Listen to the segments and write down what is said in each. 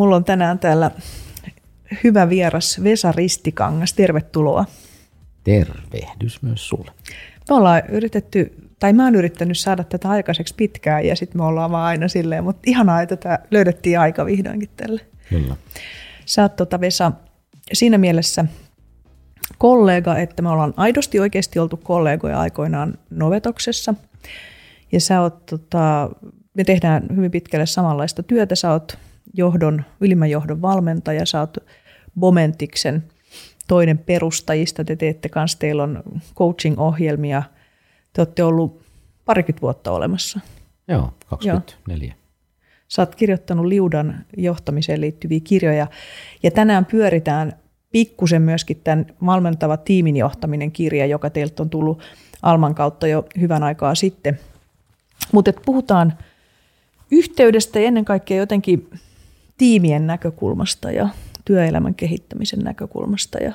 Mulla on tänään täällä hyvä vieras Vesa Ristikangas. Tervetuloa. Tervehdys myös sulle. Me ollaan yritetty, tai mä oon yrittänyt saada tätä aikaiseksi pitkään ja sitten me ollaan vaan aina silleen, mutta ihanaa, että tätä löydettiin aika vihdoinkin tälle. Kyllä. Sä oot tota, Vesa siinä mielessä kollega, että me ollaan aidosti oikeasti oltu kollegoja aikoinaan Novetoksessa. Ja sä oot, tota, me tehdään hyvin pitkälle samanlaista työtä. Sä oot johdon, ylimmän johdon valmentaja, sä oot Bomentiksen toinen perustajista. Te teette kanssa, teillä on coaching-ohjelmia. Te olette ollut parikymmentä vuotta olemassa. Joo, 24. Joo. Sä oot kirjoittanut liudan johtamiseen liittyviä kirjoja. Ja tänään pyöritään pikkusen myöskin tämän valmentava tiimin johtaminen kirja, joka teiltä on tullut Alman kautta jo hyvän aikaa sitten. Mutta puhutaan yhteydestä ja ennen kaikkea jotenkin tiimien näkökulmasta ja työelämän kehittämisen näkökulmasta. Ja,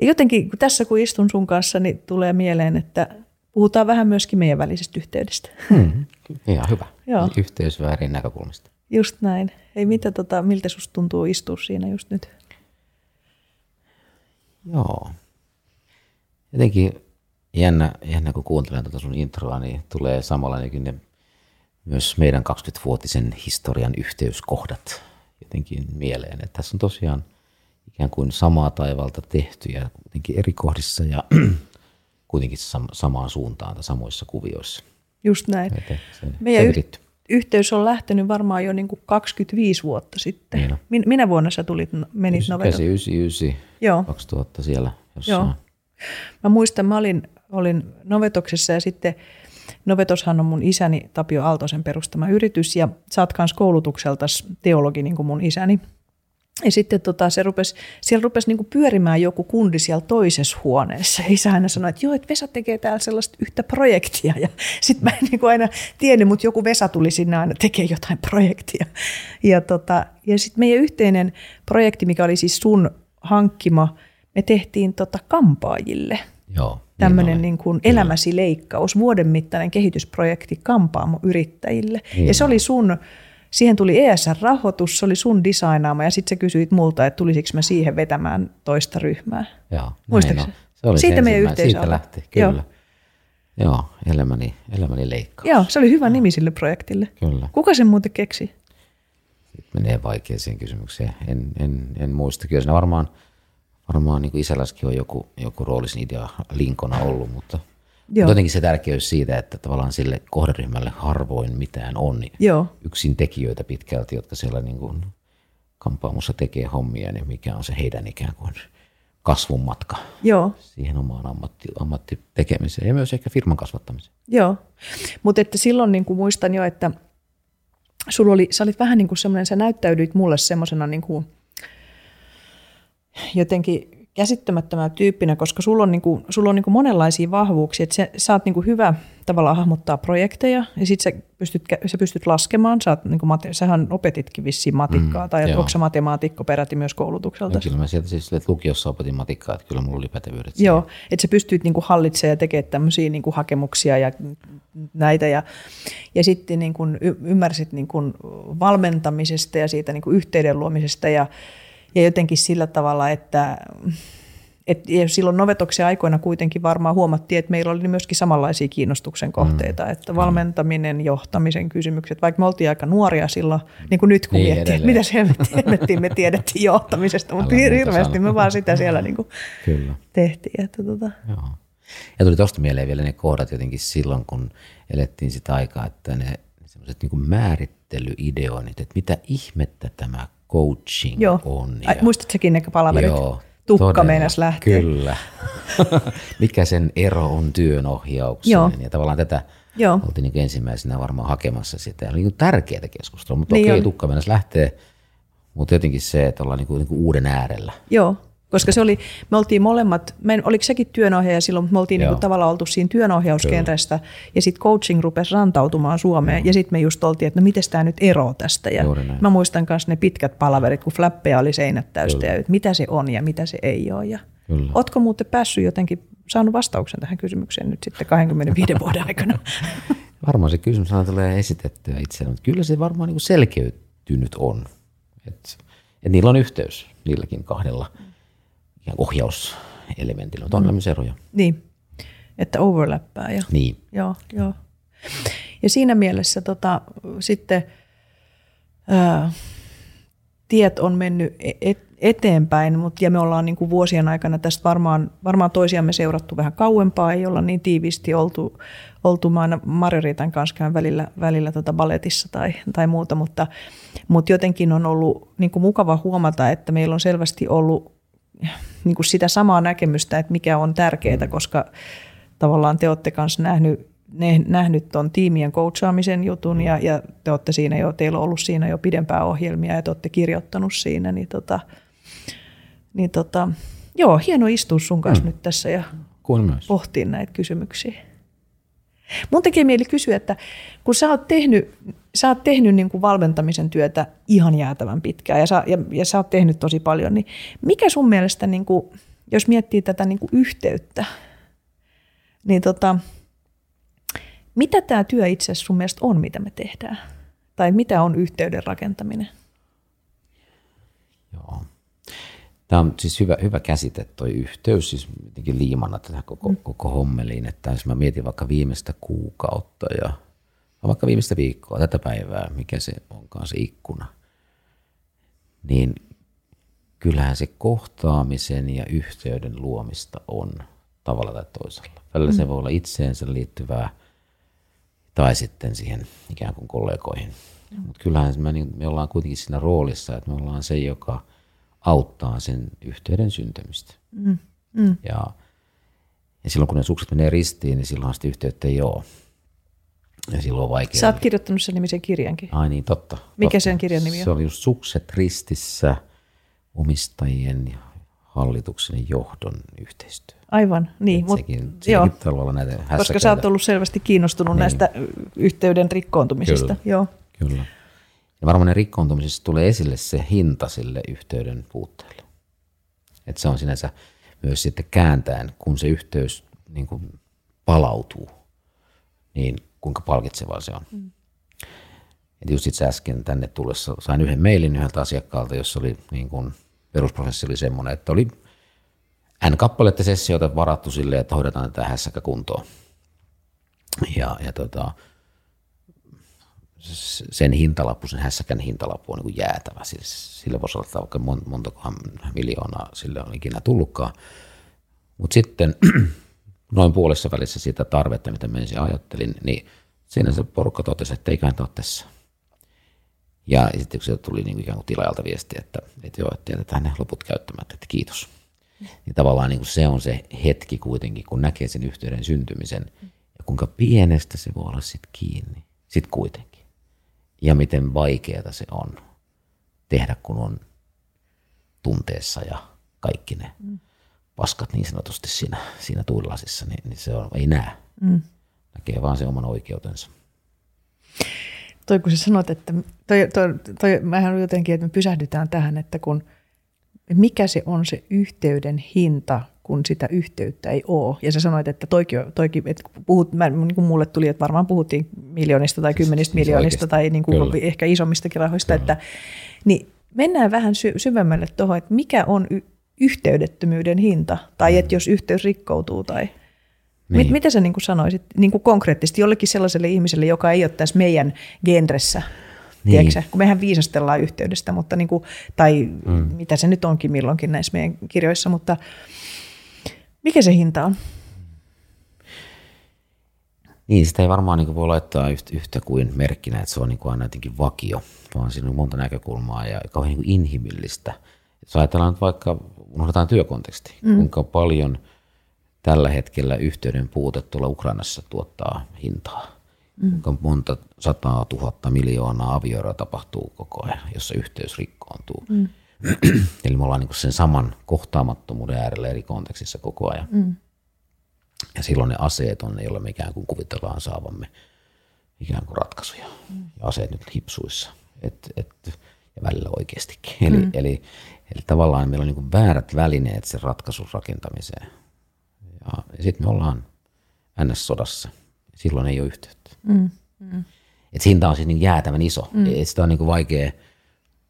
ja jotenkin kun tässä kun istun sun kanssa, niin tulee mieleen, että puhutaan vähän myöskin meidän välisestä yhteydestä. Hmm, ihan hyvä. Joo. Yhteys väärin näkökulmista. Just näin. Ei mitä, tota, miltä susta tuntuu istua siinä just nyt? Joo. Jotenkin jännä, jännä kun kuuntelen tuota sun introa, niin tulee samanlainenkin ne myös meidän 20-vuotisen historian yhteyskohdat jotenkin mieleen. Että tässä on tosiaan ikään kuin samaa taivalta tehty ja kuitenkin eri kohdissa ja kuitenkin samaan suuntaan tai samoissa kuvioissa. Just näin. Se, Meidän y- yhteys on lähtenyt varmaan jo niin kuin 25 vuotta sitten. Niin. Min- minä vuonna sä tulit, menit Noveto? 99, Joo. 2000 siellä jossain. Joo. Mä muistan, mä olin, olin Novetoksessa ja sitten Novetoshan on mun isäni Tapio Aaltosen perustama yritys ja sä oot kans koulutukselta teologi niin kuin mun isäni. Ja sitten tota, se rupesi, siellä rupesi niinku pyörimään joku kundi siellä toisessa huoneessa. Isä aina sanoi, että joo, että Vesa tekee täällä sellaista yhtä projektia. Ja sitten mä en niinku aina tiennyt, mutta joku Vesa tuli sinne aina tekemään jotain projektia. Ja, tota, ja sitten meidän yhteinen projekti, mikä oli siis sun hankkima, me tehtiin tota kampaajille. Joo. Tämmöinen niin, niin kuin elämäsi leikkaus, vuoden mittainen kehitysprojekti kampaamo yrittäjille. Niin ja se oli sun Siihen tuli ESR-rahoitus, se oli sun designaama ja sitten sä kysyit multa, että tulisiko mä siihen vetämään toista ryhmää. Joo, se oli Siitä meidän yhteisö Siitä lähti, kyllä. Joo. Joo, elämäni, elämäni leikkaus. Joo, se oli hyvä nimi sille projektille. Kyllä. Kuka sen muuten keksi? Sitten menee vaikeaseen kysymykseen. En, en, en muista. Kyllä siinä varmaan, varmaan niin isälläskin on joku, joku roolisin idea linkona ollut, mutta Joo. Jotenkin se tärkeys siitä, että tavallaan sille kohderyhmälle harvoin mitään on. Niin Joo. Yksin tekijöitä pitkälti, jotka siellä niin kuin kampaamossa tekee hommia, niin mikä on se heidän ikään kuin kasvun matka Joo. siihen omaan ammatti, ammattitekemiseen ja myös ehkä firman kasvattamiseen. Joo, mutta että silloin niin kuin muistan jo, että sulla oli, sä olit vähän niin kuin semmoinen, sä näyttäydyit mulle semmoisena niin kuin jotenkin käsittämättömän tyyppinä, koska sulla on, niinku, sulla on niinku monenlaisia vahvuuksia. Että se, sä oot niinku hyvä tavallaan hahmottaa projekteja ja sitten sä pystyt, sä pystyt laskemaan. Sä oot, niinku, mate, sähän opetitkin vissiin matikkaa mm, tai onko sä matemaatikko peräti myös koulutukselta? No, kyllä mä sieltä siis että lukiossa opetin matikkaa, että kyllä mulla oli pätevyydet. Joo, että sä pystyt niinku hallitsemaan ja tekemään tämmöisiä niinku hakemuksia ja näitä. Ja, ja sitten niinku ymmärsit niinku valmentamisesta ja siitä niinku yhteyden luomisesta ja ja jotenkin sillä tavalla, että et silloin Novetoksen aikoina kuitenkin varmaan huomattiin, että meillä oli myöskin samanlaisia kiinnostuksen kohteita, mm. että valmentaminen, johtamisen kysymykset, vaikka me oltiin aika nuoria silloin, niin kuin nyt kun niin miettii, mitä se helvettiin, me tiedettiin johtamisesta, mutta hirveästi me vaan sitä siellä niin kuin Kyllä. tehtiin. Että tota. Joo. Ja tuli tuosta mieleen vielä ne kohdat jotenkin silloin, kun elettiin sitä aikaa, että ne semmoiset niin määrittelyideoinnit, että mitä ihmettä tämä coaching Joo. on. Ja, Ai, muistatko ne palaverit? Joo, Tukka todella, meinas lähteä. Kyllä. Mikä sen ero on työnohjaukseen. Joo. Ja tavallaan tätä Joo. oltiin niin ensimmäisenä varmaan hakemassa sitä. Oli niin tärkeää keskustelua, mutta niin okei, okay, tukka meinas lähtee. Mutta jotenkin se, että ollaan niin kuin, niin kuin uuden äärellä. Joo. Koska se oli, me oltiin molemmat, me, oliko sekin työnohjaaja silloin, mutta me oltiin niin kuin tavallaan oltu siinä työnohjauskenrestä ja sitten coaching rupesi rantautumaan Suomeen Joo. ja sitten me just oltiin, että no miten tämä nyt ero tästä. Ja mä muistan myös ne pitkät palaverit, kun flappeja oli seinät täystä ja että mitä se on ja mitä se ei ole. Ja Kyllä. Ootko muuten päässyt jotenkin, saanut vastauksen tähän kysymykseen nyt sitten 25 vuoden aikana? Varmaan se kysymys tulee esitettyä itse, mutta kyllä se varmaan niin selkeytynyt on. Et, et niillä on yhteys niilläkin kahdella ja ohjauselementillä, on mm. eroja. Niin, että overlappaa. Ja, niin. Joo, joo. Ja siinä mielessä tota, sitten ää, tiet on mennyt e-, et, eteenpäin, mutta ja me ollaan niin kuin vuosien aikana tästä varmaan, varmaan toisiamme seurattu vähän kauempaa, ei olla niin tiivisti oltu, oltu Marjoriitan kanssa välillä, välillä tota balletissa tai, tai muuta, mutta, mutta jotenkin on ollut niin kuin mukava huomata, että meillä on selvästi ollut niin kuin sitä samaa näkemystä, että mikä on tärkeää, koska tavallaan te olette kanssa nähnyt ne, nähnyt tuon tiimien coachaamisen jutun ja, ja te olette siinä jo, teillä on ollut siinä jo pidempää ohjelmia ja te olette kirjoittanut siinä, niin, tota, niin tota, joo, hieno istua sun kanssa mm. nyt tässä ja pohtia näitä kysymyksiä. Mun tekee mieli kysyä, että kun sä oot tehnyt, sä oot tehnyt niin kuin valmentamisen työtä ihan jäätävän pitkään ja sä, ja, ja sä oot tehnyt tosi paljon, niin mikä sun mielestä, niin kuin, jos miettii tätä niin kuin yhteyttä, niin tota, mitä tämä työ itse asiassa sun mielestä on, mitä me tehdään? Tai mitä on yhteyden rakentaminen? Joo. Tämä on siis hyvä, hyvä käsite, tuo yhteys, siis jotenkin liimana tätä koko, mm. koko hommeliin, että jos mä mietin vaikka viimeistä kuukautta ja vaikka viimeistä viikkoa, tätä päivää, mikä se onkaan se ikkuna, niin kyllähän se kohtaamisen ja yhteyden luomista on tavalla tai toisella. Välillä mm. se voi olla itseensä liittyvää tai sitten siihen ikään kuin kollegoihin. Mm. Mutta kyllähän me, niin, me ollaan kuitenkin siinä roolissa, että me ollaan se, joka – auttaa sen yhteyden syntymistä. Mm. Mm. Ja, ja silloin kun ne sukset menee ristiin, niin silloin sitä yhteyttä ei ole. Ja silloin on vaikea. Sä oot kirjoittanut sen nimisen kirjankin. Ai niin, totta. Mikä totta. sen kirjan nimi on? Se oli just Sukset ristissä omistajien ja hallituksen johdon yhteistyö. Aivan, niin. Mut, sekin, joo. näitä Koska sä oot ollut selvästi kiinnostunut niin. näistä yhteyden rikkoontumisista. Kyllä, joo. kyllä. Ja varmaan ne rikkoontumisessa tulee esille se hinta sille yhteyden puutteelle. Että se on sinänsä myös sitten kääntäen, kun se yhteys niin kuin palautuu, niin kuinka palkitsevaa se on. Mm. Et just itse äsken tänne tullessa sain yhden mailin yhdeltä asiakkaalta, jossa oli niin kuin, perusprosessi oli semmoinen, että oli N kappaletta sessioita varattu silleen, että hoidetaan tätä hässäkä kuntoon. Ja, ja tota, sen hintalappu, sen hässäkän hintalappu on niin jäätävä. Siis sille voisi olla vaikka montakohan miljoonaa sille on ikinä tullutkaan. Mutta sitten noin puolessa välissä sitä tarvetta, mitä mä ensin ajattelin, niin siinä se porukka totesi, että ei ole tässä. Ja sitten kun tuli niin ikään kuin tilaajalta viesti, että, että joo, että jätetään ne loput käyttämättä, että kiitos. Niin tavallaan niin kuin se on se hetki kuitenkin, kun näkee sen yhteyden syntymisen ja kuinka pienestä se voi olla sitten kiinni. Sitten kuitenkin ja miten vaikeaa se on tehdä, kun on tunteessa ja kaikki ne mm. Paskat niin sanotusti siinä, siinä tuulilasissa, niin, niin se on, ei näe. Mm. Näkee vaan se oman oikeutensa. Toi kun sä sanot, että toi, toi, toi, mähän jotenkin, että me pysähdytään tähän, että kun mikä se on se yhteyden hinta, kun sitä yhteyttä ei ole. Ja sä sanoit, että toikin, toikin että puhut, mä, niin kuin mulle tuli, että varmaan puhuttiin miljoonista tai siis kymmenistä siis miljoonista oikeasti. tai niin kuin ehkä isommistakin rahoista. Että, niin mennään vähän sy- syvemmälle tuohon, että mikä on y- yhteydettömyyden hinta, tai mm. että jos yhteys rikkoutuu, tai niin. mit, mitä sä niin kuin sanoisit niin kuin konkreettisesti jollekin sellaiselle ihmiselle, joka ei ole tässä meidän genressä, niin. Tiedätkö, kun mehän viisastellaan yhteydestä, mutta niin kuin, tai mm. mitä se nyt onkin milloinkin näissä meidän kirjoissa, mutta mikä se hinta on? Niin, sitä ei varmaan niin voi laittaa yhtä, yhtä kuin merkkinä, että se on niin kuin aina jotenkin vakio, vaan siinä on monta näkökulmaa ja kauhean niin inhimillistä. Jos ajatellaan nyt vaikka, unohdetaan työkonteksti, mm. kuinka paljon tällä hetkellä yhteyden puute tuolla Ukrainassa tuottaa hintaa. Mm. Kuinka monta sataa tuhatta miljoonaa avioeroa tapahtuu koko ajan, jossa yhteys rikkoontuu. Mm. Eli me ollaan niin sen saman kohtaamattomuuden äärellä eri kontekstissa koko ajan. Mm. Ja silloin ne aseet on ne, joilla me ikään kuin kuvitellaan saavamme ikään kuin ratkaisuja. Mm. Ja aseet nyt hipsuissa. Et, et, ja välillä oikeastikin. Mm. Eli, eli, tavallaan meillä on niin väärät välineet sen ratkaisun rakentamiseen. Ja, ja sitten me ollaan NS-sodassa. Silloin ei ole yhteyttä. Mm. Mm. Et hinta on siis niin jäätävän iso. Mm. Et sitä on niin vaikea –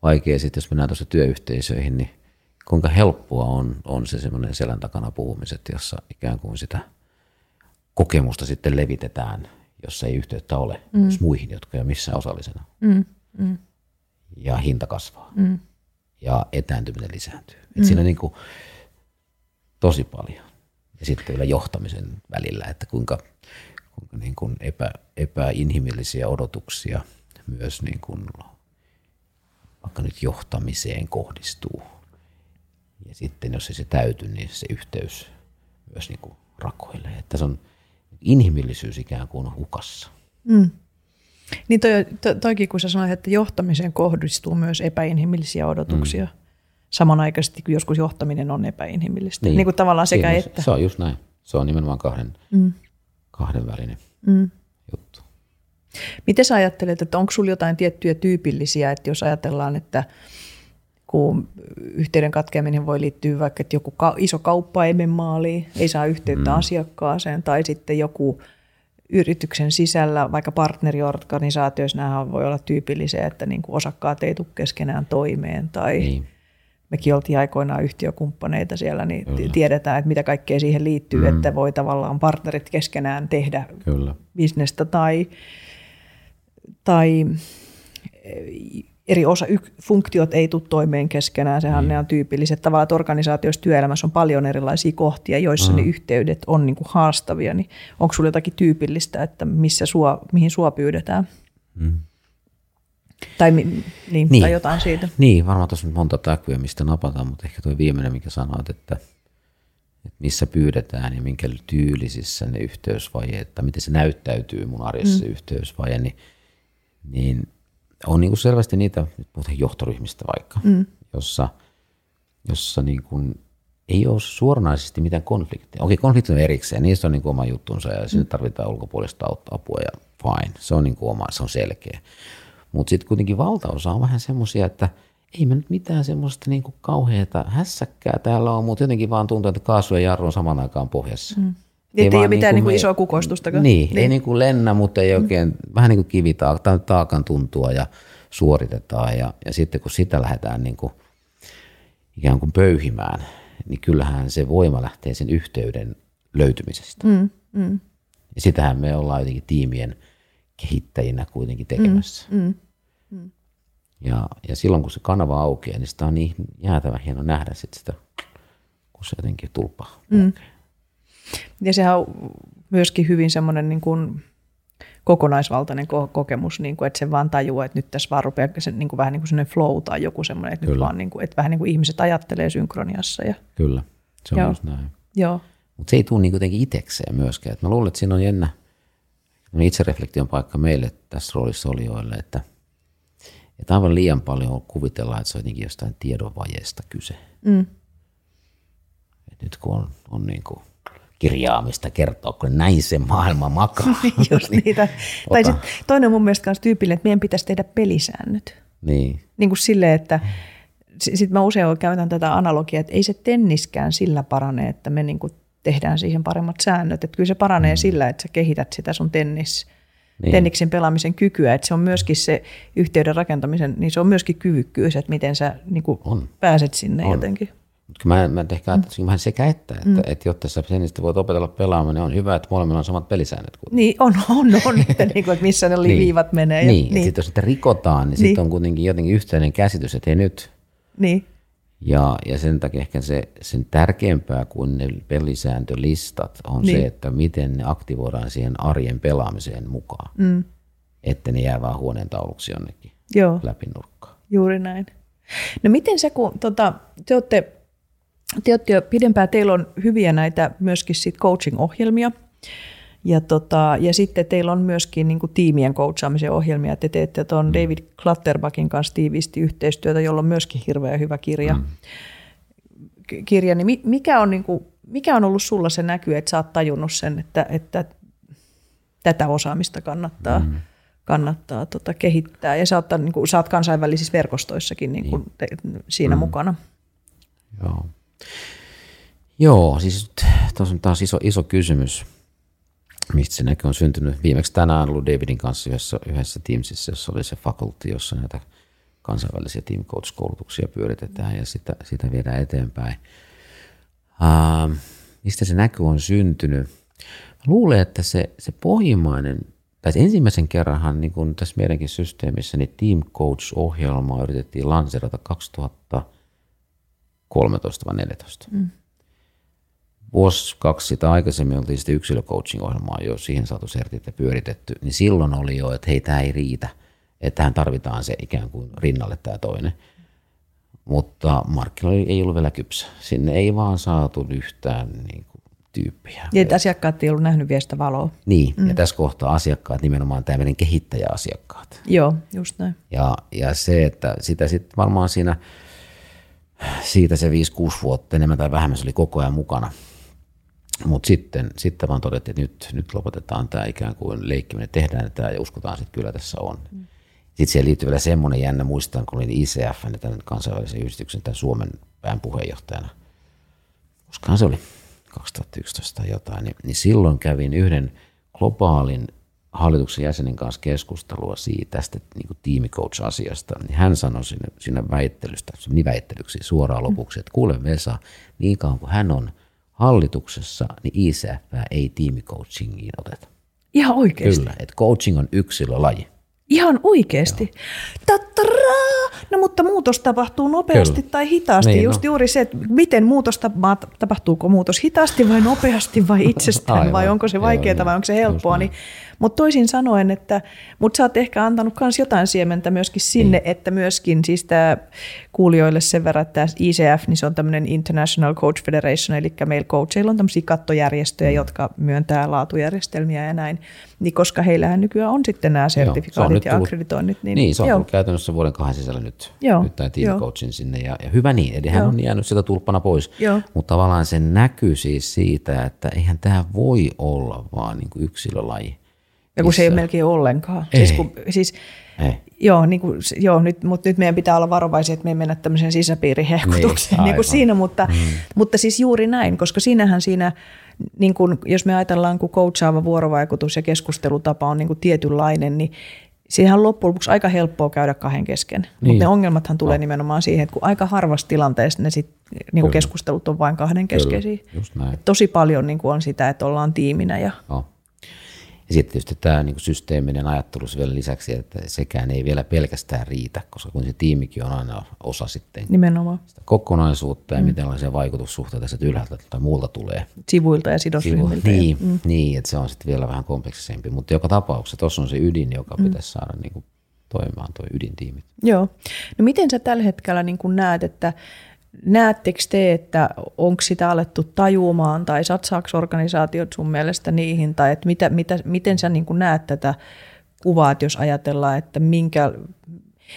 vaikea sitten, jos mennään tuossa työyhteisöihin, niin kuinka helppoa on, on se semmoinen selän takana puhumiset, jossa ikään kuin sitä kokemusta sitten levitetään, jos ei yhteyttä ole mm. muihin, jotka ei ole missään osallisena. Mm. Mm. Ja hinta kasvaa. Mm. Ja etääntyminen lisääntyy. Et mm. Siinä on niin kuin tosi paljon. Ja sitten vielä johtamisen välillä, että kuinka, kuinka niin kuin epä, epäinhimillisiä odotuksia myös niin kuin vaikka nyt johtamiseen kohdistuu. Ja sitten jos ei se täyty, niin se yhteys myös niin kuin rakoilee. Että se on inhimillisyys ikään kuin hukassa. Mm. Niin toi, to, toikin, kun sä sanoit, että johtamiseen kohdistuu myös epäinhimillisiä odotuksia, mm. samanaikaisesti kun joskus johtaminen on epäinhimillistä. Niin, niin kuin tavallaan sekä Siinä, että. Se on just näin. Se on nimenomaan kahden, mm. kahden välinen mm. juttu. Miten sä ajattelet, että onko sulla jotain tiettyjä tyypillisiä, että jos ajatellaan, että kun yhteyden katkeaminen voi liittyä vaikka, että joku iso kauppa ei mene maaliin, ei saa yhteyttä mm. asiakkaaseen, tai sitten joku yrityksen sisällä, vaikka partneriorganisaatioissa nämä voi olla tyypillisiä, että niin kuin osakkaat ei tule keskenään toimeen, tai niin. mekin oltiin aikoinaan yhtiökumppaneita siellä, niin Kyllä. tiedetään, että mitä kaikkea siihen liittyy, mm. että voi tavallaan partnerit keskenään tehdä Kyllä. bisnestä tai tai eri osa, funktiot ei tule toimeen keskenään, sehän mm. ne on tyypilliset. Tavallaan, että organisaatioissa työelämässä on paljon erilaisia kohtia, joissa mm. ne yhteydet on niin kuin haastavia, niin onko sinulla jotakin tyypillistä, että missä sua, mihin sua pyydetään? Mm. Tai, niin, niin. tai jotain siitä. Niin, varmaan tuossa on monta täkyä, mistä napataan, mutta ehkä tuo viimeinen, mikä sanoit, että, että missä pyydetään ja minkä tyylisissä ne yhteysvajeet, tai miten se näyttäytyy mun arjessa mm. yhteysvaje, niin – niin on niin kuin selvästi niitä, puhutaan johtoryhmistä vaikka, mm. jossa, jossa niin kuin ei ole suoranaisesti mitään konflikteja. Okei, konfliktit on erikseen, niistä on niin kuin oma juttunsa ja mm. sinne tarvitaan ulkopuolista apua ja fine, se on niin kuin oma, se on selkeä. Mutta sitten kuitenkin valtaosa on vähän semmoisia, että ei me nyt mitään semmoista niin kuin kauheata hässäkkää täällä on, mutta jotenkin vaan tuntuu, että kaasu ja jarru on saman aikaan pohjassa. Mm. Ei, ei ole mitään niin kuin isoa kukoistustakaan. Niin, niin, ei niin kuin lennä, mutta ei oikein, mm. vähän niin kuin kivitaakan taakan tuntua ja suoritetaan. Ja, ja sitten kun sitä lähdetään niin kuin ikään kuin pöyhimään, niin kyllähän se voima lähtee sen yhteyden löytymisestä. Mm, mm. Ja sitähän me ollaan jotenkin tiimien kehittäjinä kuitenkin tekemässä. Mm, mm, mm. Ja, ja silloin kun se kanava aukeaa, niin sitä on niin jäätävän hieno nähdä sit sitä, kun se jotenkin tulpaa. Mm. Ja sehän on myöskin hyvin semmoinen niin kuin kokonaisvaltainen ko- kokemus, niin kuin, että se vaan tajuaa, että nyt tässä vaan rupeaa se, niin kuin, vähän niin kuin semmoinen flow tai joku semmoinen, että, nyt vaan, niin kuin, että vähän niin kuin ihmiset ajattelee synkroniassa. Ja... Kyllä, se on Joo. just näin. Joo. Mutta se ei tule niin kuitenkin itsekseen myöskään. Et mä luulen, että siinä on jännä itsereflektion paikka meille tässä roolissa olijoille, että, että aivan liian paljon kuvitellaan, että se on jotenkin jostain tiedonvajeesta kyse. Mm. Et nyt kun on, on niin kuin kirjaamista kertoo, kun näin se maailma makaa. Just niin, niitä. Tai sit toinen mun mielestä myös tyypillinen, että meidän pitäisi tehdä pelisäännöt. Niin. Niin kuin silleen, että sitten mä usein käytän tätä analogiaa, että ei se tenniskään sillä parane, että me niin kuin tehdään siihen paremmat säännöt. Että kyllä se paranee mm. sillä, että sä kehität sitä sun tennis, niin. tenniksen pelaamisen kykyä. Että se on myöskin se yhteyden rakentamisen, niin se on myöskin kyvykkyys, että miten sä niin kuin pääset sinne on. jotenkin. Mutta mä, mä ehkä ajattelisin mm. vähän sekä että, että, mm. että jotta sä senistä voit opetella pelaamaan, niin on hyvä, että molemmilla on samat pelisäännöt. Kuitenkin. Niin, on, on, on että, niin kuin, että missä ne niin. viivat menee. Niin, ja, niin. sitten jos sitä rikotaan, niin, niin. sitten on kuitenkin jotenkin yhteinen käsitys, että ei nyt. Niin. Ja, ja sen takia ehkä se, sen tärkeämpää kuin ne pelisääntölistat on niin. se, että miten ne aktivoidaan siihen arjen pelaamiseen mukaan. Mm. Että ne jää vaan huoneen tauluksi jonnekin Joo. läpi nurkkaan. Juuri näin. No miten se, kun tota, te olette te olette jo pidempään, teillä on hyviä näitä myöskin sit coaching-ohjelmia. Ja, tota, ja sitten teillä on myöskin niin kuin tiimien coachaamisen ohjelmia. Te teette tuon mm. David Clutterbackin kanssa tiiviisti yhteistyötä, jolla on myöskin hirveän hyvä kirja. Mm. kirja niin mikä, on, niin kuin, mikä on ollut sulla se näky, että sä oot tajunnut sen, että, että tätä osaamista kannattaa, mm. kannattaa tota, kehittää. Ja sä oot, niin kuin, sä oot kansainvälisissä verkostoissakin niin kuin, te, siinä mm. mukana. Joo. Joo, siis tuossa on taas iso, iso kysymys, mistä se näkö on syntynyt. Viimeksi tänään ollut Davidin kanssa yhdessä, yhdessä Teamsissa, jossa oli se faculty, jossa näitä kansainvälisiä team coach-koulutuksia pyöritetään ja sitä, sitä viedään eteenpäin. Uh, mistä se näky on syntynyt? Luulen, että se, se pohjimmainen, tai ensimmäisen kerranhan niin kuin tässä meidänkin systeemissä, niin Team Coach-ohjelmaa yritettiin lanserata 2013 vai 2014. Mm. Vuosi kaksi sitä aikaisemmin oltiin sitten yksilöcoaching-ohjelmaa jo siihen saatu sertit ja pyöritetty, niin silloin oli jo, että hei, tämä ei riitä, että tähän tarvitaan se ikään kuin rinnalle tämä toinen. Mutta markkinoilla ei ollut vielä kypsä. Sinne ei vaan saatu yhtään niin kuin, tyyppiä. Ja että asiakkaat ei ollut nähnyt vielä sitä valoa. Niin, mm. ja tässä kohtaa asiakkaat, nimenomaan tämmöinen kehittäjäasiakkaat. Joo, just näin. Ja, ja se, että sitä sitten varmaan siinä, siitä se 5-6 vuotta enemmän tai vähemmän se oli koko ajan mukana. Mutta sitten, sitten vaan todettiin, että nyt, nyt lopetetaan tämä ikään kuin leikkiminen, tehdään tämä ja uskotaan sitten kyllä tässä on. Mm. Sitten siihen liittyy vielä semmoinen jännä, muistan kun olin ICF, tämän kansainvälisen yhdistyksen, tämän Suomen pään puheenjohtajana. Koskahan se oli 2011 tai jotain, niin, niin silloin kävin yhden globaalin hallituksen jäsenen kanssa keskustelua siitä tästä niin kuin tiimicoach-asiasta, niin hän sanoi siinä, siinä väittelystä, meni väittelyksi suoraan lopuksi, että kuule Vesa, niin kauan kuin hän on hallituksessa, niin ICF ei tiimicoachingiin oteta. Ihan oikeasti? Kyllä, että coaching on yksilölaji. Ihan oikeasti. Tattaraa! No mutta muutos tapahtuu nopeasti Kyllä. tai hitaasti. Niin, Just no. juuri se, että miten muutos tapahtuu, tapahtuuko muutos hitaasti vai nopeasti vai itsestään Aivan. vai onko se vaikeaa vai onko se helppoa. Niin mutta toisin sanoen, että mutta sä oot ehkä antanut myös jotain siementä myöskin sinne, niin. että myöskin siis tämä kuulijoille sen verran, että ICF, niin se on tämmöinen International Coach Federation, eli meillä coacheilla on tämmöisiä kattojärjestöjä, mm. jotka myöntää laatujärjestelmiä ja näin, niin koska heillähän nykyään on sitten nämä sertifikaatit ja akkreditoinnit. Niin, niin se on joo. käytännössä vuoden kahden sisällä nyt, joo. nyt tämä team coachin sinne ja, ja hyvä niin, eli hän on jäänyt sieltä tulppana pois, joo. mutta tavallaan se näkyy siis siitä, että eihän tämä voi olla vaan niin kuin yksilölaji. Ja kun Missä? se ei ole melkein ollenkaan. Ei. Siis, kun, siis ei. Joo, niin kuin, joo nyt, mutta nyt meidän pitää olla varovaisia, että me ei mennä tämmöiseen sisäpiirihehkutukseen niin, niin kuin siinä, mutta, mm. mutta siis juuri näin, koska siinähän siinä, niin kuin, jos me ajatellaan, kun coachaava vuorovaikutus ja keskustelutapa on niin kuin tietynlainen, niin Siinähän on loppujen lopuksi aika helppoa käydä kahden kesken, niin. mutta ne ongelmathan tulee no. nimenomaan siihen, että kun aika harvassa tilanteessa ne sit, niin kuin keskustelut on vain kahden keskeisiä. Tosi paljon niin kuin on sitä, että ollaan tiiminä ja no. Ja sitten tietysti tämä niin systeeminen ajattelu vielä lisäksi, että sekään ei vielä pelkästään riitä, koska kun se tiimikin on aina osa sitten Nimenomaan. sitä kokonaisuutta ja mm. mitenlaisia vaikutussuhteita se ylhäältä tai muulta tulee. Sivuilta ja sidosryhmiltä. Niin, mm. niin, että se on sitten vielä vähän kompleksisempi, mutta joka tapauksessa tuossa on se ydin, joka mm. pitäisi saada niin kuin toimimaan, tuo ydintiimi. Joo. No miten sä tällä hetkellä niin näet, että Näettekö te, että onko sitä alettu tajumaan tai satsaako organisaatiot sun mielestä niihin tai että mitä, mitä, miten sä niin näet tätä kuvaa, että jos ajatellaan, että minkä,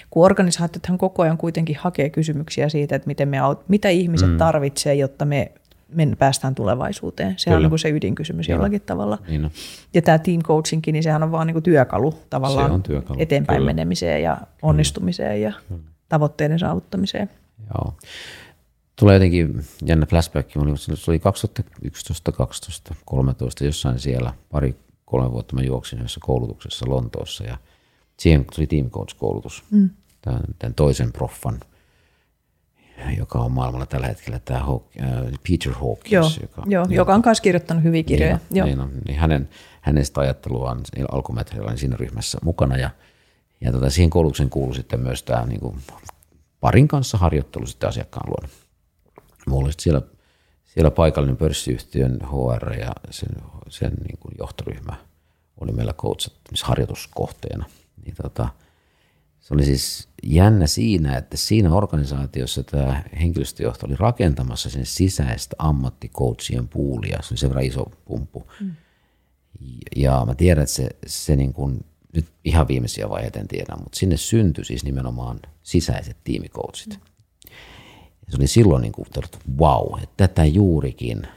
kun organisaatiothan koko ajan kuitenkin hakee kysymyksiä siitä, että miten me aut, mitä ihmiset mm. tarvitsee, jotta me, me päästään tulevaisuuteen. Sehän Kyllä. on niin se ydinkysymys Kyllä. jollakin tavalla. Niin ja tämä team coachingkin, niin sehän on vaan niin työkalu tavallaan on työkalu. eteenpäin Kyllä. menemiseen ja onnistumiseen ja Kyllä. tavoitteiden saavuttamiseen. Joo. Tulee jotenkin jännä flashback, se oli 2011, 12, 13 jossain siellä, pari kolme vuotta mä juoksin yhdessä koulutuksessa Lontoossa ja siihen tuli team coach-koulutus, mm. tämän, tämän toisen proffan, joka on maailmalla tällä hetkellä tämä Hawk, äh, Peter Hawkins. Joo, joka, joo, joka, joka on myös kirjoittanut hyviä kirjoja. Niin, joo. Niin, on, niin hänen, hänestä ajatteluaan alkumetreillä siinä ryhmässä mukana ja, ja tota, siihen koulutuksen kuului sitten myös tämä niin kuin, parin kanssa harjoittelu sitten asiakkaan luona. Mulla oli siellä, siellä paikallinen pörssiyhtiön HR ja sen, sen niin kuin johtoryhmä oli meillä harjoituskohteena. Niin tota, se oli siis jännä siinä, että siinä organisaatiossa tämä henkilöstöjohto oli rakentamassa sinne sisäistä ammattikoutsien puulia. Se oli sen verran iso pumpu. Mm. Ja mä tiedän, että se, se niin kuin, nyt ihan viimeisiä vaiheita en tiedä, mutta sinne syntyi siis nimenomaan sisäiset tiimikoutsit. Mm se oli silloin niin kuin, että wow, että tätä juurikin.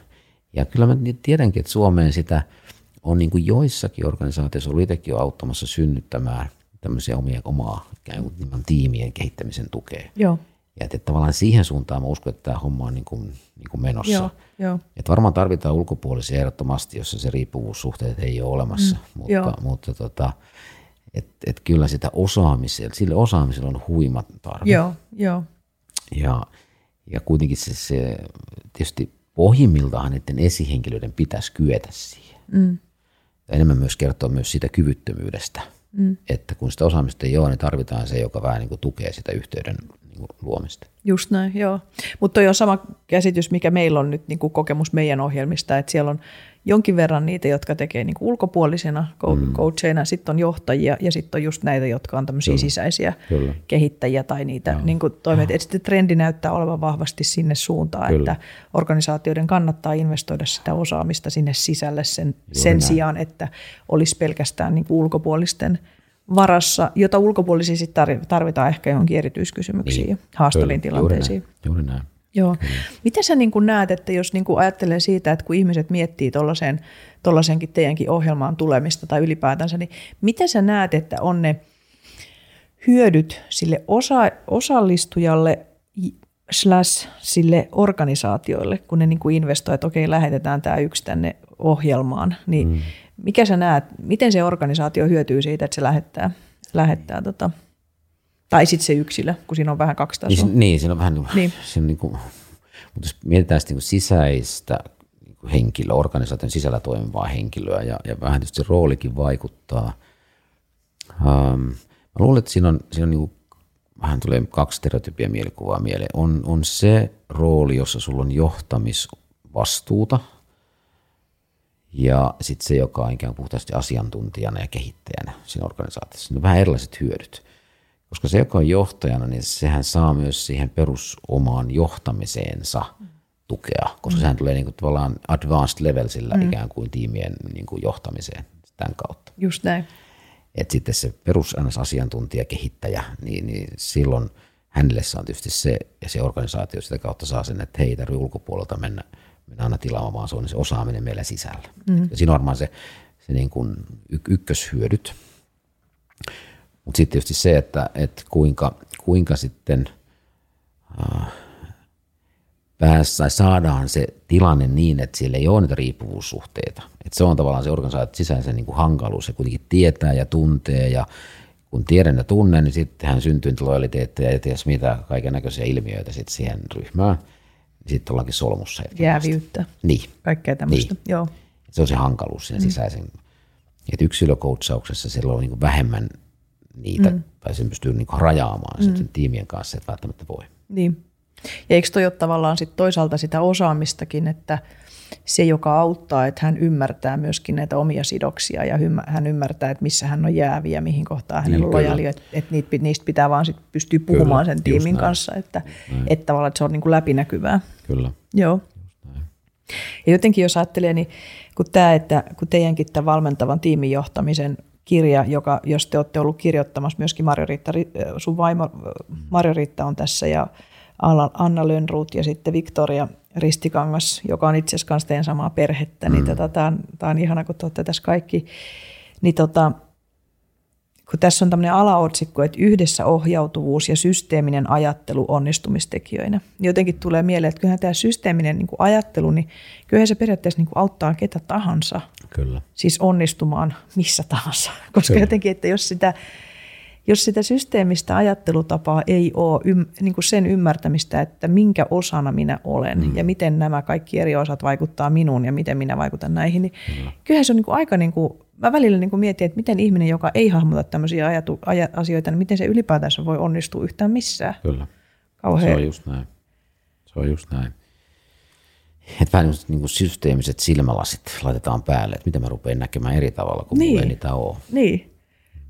Ja kyllä mä tiedänkin, että Suomeen sitä on niin kuin joissakin organisaatioissa ollut itsekin jo auttamassa synnyttämään tämmöisiä omia, omaa tiimien kehittämisen tukea. Joo. Ja että tavallaan siihen suuntaan mä uskon, että tämä homma on niin kuin, niin kuin menossa. Joo, jo. Että varmaan tarvitaan ulkopuolisia ehdottomasti, jossa se riippuvuussuhteet ei ole olemassa. Mm, mutta, mutta tota, että et kyllä sitä osaamisella, sille osaamisella on huima tarve. Joo, joo. Ja, ja kuitenkin se, se tietysti pohjimmiltaan niiden esihenkilöiden pitäisi kyetä siihen. Mm. Ja enemmän myös kertoo myös siitä kyvyttömyydestä, mm. että kun sitä osaamista ei ole, niin tarvitaan se, joka vähän niin kuin tukee sitä yhteyden niin kuin luomista. Just näin, joo. Mutta on sama käsitys, mikä meillä on nyt niin kuin kokemus meidän ohjelmista, että siellä on jonkin verran niitä, jotka tekee niin kuin ulkopuolisena mm. coacheina, sitten on johtajia ja sitten on just näitä, jotka on tämmöisiä Kyllä. sisäisiä Kyllä. kehittäjiä tai niitä niin kuin toimet. Et sitten trendi näyttää olevan vahvasti sinne suuntaan, Kyllä. että organisaatioiden kannattaa investoida sitä osaamista sinne sisälle sen, sen sijaan, että olisi pelkästään niin kuin ulkopuolisten varassa, jota ulkopuolisia sitten tarvitaan ehkä johonkin erityiskysymyksiin niin. ja haastaviin tilanteisiin. Juuri näin. Juuri näin. Joo. Mitä sä niin kuin näet, että jos niin kuin ajattelee siitä, että kun ihmiset miettii tuollaisenkin teidänkin ohjelmaan tulemista tai ylipäätänsä, niin mitä sä näet, että on ne hyödyt sille osa, osallistujalle slash sille organisaatioille, kun ne niin kuin investoi, että okei, lähetetään tämä yksi tänne ohjelmaan, niin mm. mikä sä näet, miten se organisaatio hyötyy siitä, että se lähettää, lähettää tota, tai sitten se yksilö, kun siinä on vähän kaksi tasoa. Niin, niin siinä on vähän niin, siinä niin kuin, mutta jos mietitään sitten niin sisäistä niin henkilöä, organisaation sisällä toimivaa henkilöä ja, ja vähän tietysti roolikin vaikuttaa. Ähm, mä luulen, että siinä on, siinä on niin kuin, vähän tulee kaksi stereotypia mielikuvaa mieleen. On, on se rooli, jossa sulla on johtamisvastuuta ja sitten se, joka on ikään kuin puhtaasti asiantuntijana ja kehittäjänä siinä organisaatiossa. Siinä on vähän erilaiset hyödyt. Koska se, joka on johtajana, niin sehän saa myös siihen perusomaan johtamiseensa tukea, koska mm. sehän tulee niin kuin tavallaan advanced level sillä mm. ikään kuin tiimien niin kuin johtamiseen tämän kautta. Just näin. Et sitten se perusasiantuntija, kehittäjä, niin, niin silloin hänelle on tietysti se, ja se organisaatio sitä kautta saa sen, että hei, ei tarvitse ulkopuolelta mennä, mennä aina tilaamaan, vaan se on se osaaminen meillä sisällä. Mm. Ja siinä on varmaan se, se niin kuin y- ykköshyödyt. Mutta sitten tietysti se, että, että kuinka, kuinka sitten äh, päässä saadaan se tilanne niin, että siellä ei ole niitä riippuvuussuhteita. Että se on tavallaan se organisaation sisäisen niin kuin hankaluus. Se kuitenkin tietää ja tuntee ja kun tiedän ja tunnen, niin sittenhän syntyy lojaliteetteja ja ties mitä kaiken näköisiä ilmiöitä sitten siihen ryhmään. Sitten ollaankin solmussa. Jäävyyttä. Niin. Kaikkea tämmöistä. Niin. Joo. Se on se hankaluus siinä mm. sisäisen. Että yksilökoutsauksessa siellä on niin vähemmän niitä, mm. tai sen pystyy niin rajaamaan mm. sen tiimien kanssa, että välttämättä voi. Niin. Ja eikö toi ole tavallaan sit toisaalta sitä osaamistakin, että se, joka auttaa, että hän ymmärtää myöskin näitä omia sidoksia ja hän ymmärtää, että missä hän on jääviä, mihin kohtaan hänellä niin, on lojaali, että, että niistä pitää vaan sit pystyä puhumaan kyllä, sen tiimin kanssa, että, että tavallaan että se on niin kuin läpinäkyvää. Kyllä. Joo. Ja jotenkin jos ajattelee, niin kun, tämä, että, kun teidänkin tämän valmentavan tiimin johtamisen kirja, joka, jos te olette ollut kirjoittamassa myöskin Marjo-Riitta, sun vaimo Marjo-Riitta on tässä ja Anna Lönnruut ja sitten Victoria Ristikangas, joka on itse asiassa teidän samaa perhettä, niin mm. tota, tämä on, on ihana, kun te olette tässä kaikki. Niin tota, kun tässä on tämmöinen alaotsikko, että yhdessä ohjautuvuus ja systeeminen ajattelu onnistumistekijöinä. Jotenkin tulee mieleen, että kyllähän tämä systeeminen niin kuin ajattelu, niin kyllähän se periaatteessa niin kuin auttaa ketä tahansa. Kyllä. Siis onnistumaan missä tahansa. Koska Kyllä. jotenkin, että jos sitä, jos sitä systeemistä ajattelutapaa ei ole ym, niin kuin sen ymmärtämistä, että minkä osana minä olen mm. ja miten nämä kaikki eri osat vaikuttaa minuun ja miten minä vaikutan näihin, niin mm. kyllähän se on niin kuin aika, niin kuin, mä välillä niin kuin mietin, että miten ihminen, joka ei hahmota tämmöisiä ajatu, aja, asioita, niin miten se ylipäätänsä voi onnistua yhtään missään. Kyllä, Kauhean. se on just näin. Se on just näin. Että vähän niin kuin systeemiset silmälasit laitetaan päälle, että miten mä rupean näkemään eri tavalla, kun niin. mulla ei niitä ole. Niin.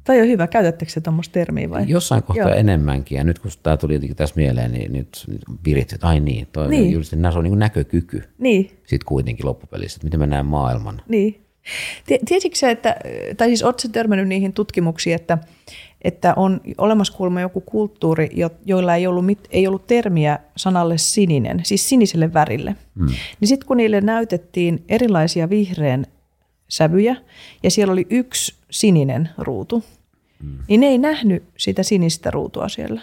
Tai on hyvä. Käytättekö se tuommoista termiä vai? Jossain kohtaa Joo. enemmänkin. Ja nyt kun tämä tuli jotenkin tässä mieleen, niin nyt virit, että ai niin, toi niin. Just, se on niin näkökyky. Niin. Sitten kuitenkin loppupelissä, että miten mä näen maailman. Niin. Tiesitkö se, että, tai siis oletko törmännyt niihin tutkimuksiin, että, että on olemassa kuulemma joku kulttuuri, joilla ei ollut, ei ollut termiä sanalle sininen, siis siniselle värille. Hmm. Niin sitten kun niille näytettiin erilaisia vihreän sävyjä ja siellä oli yksi sininen ruutu, hmm. niin ne ei nähnyt sitä sinistä ruutua siellä,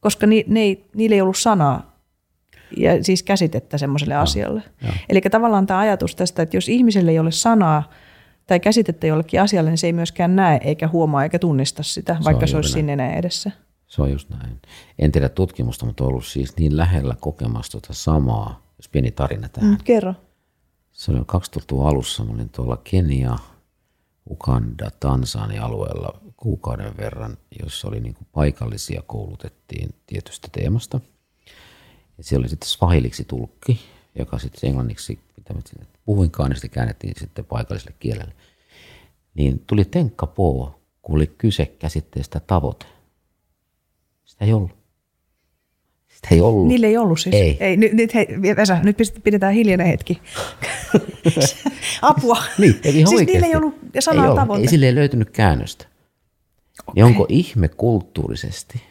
koska ni, ne ei, niillä ei ollut sanaa ja siis käsitettä semmoiselle asialle. Eli tavallaan tämä ajatus tästä, että jos ihmiselle ei ole sanaa tai käsitettä jollekin asialle, niin se ei myöskään näe eikä huomaa eikä tunnista sitä, se vaikka se olisi sinne näin edessä. Se on just näin. En tiedä tutkimusta, mutta ollut siis niin lähellä kokemasta tuota samaa, jos pieni tarina tähän. Mm, kerro. Se oli 2000-luvun alussa, mä olin tuolla Kenia, Uganda, Tansania alueella kuukauden verran, jossa oli niin paikallisia koulutettiin tietystä teemasta. Ja siellä oli sitten swahiliksi tulkki, joka sitten englanniksi, mä puhuinkaan, niin sitten käännettiin sitten paikalliselle kielelle. Niin tuli tenkka poo, kun oli kyse käsitteestä tavoite. Sitä ei ollut. Sitä ei ollut. Niille ei ollut siis. Ei. ei nyt, nyt, hei, Vesa, nyt pidetään hiljainen hetki. Apua. Niin, eli siis oikeasti. niille ei ollut sanaa ei tavoite. Ei sille ei löytynyt käännöstä. Okay. Niin onko ihme kulttuurisesti,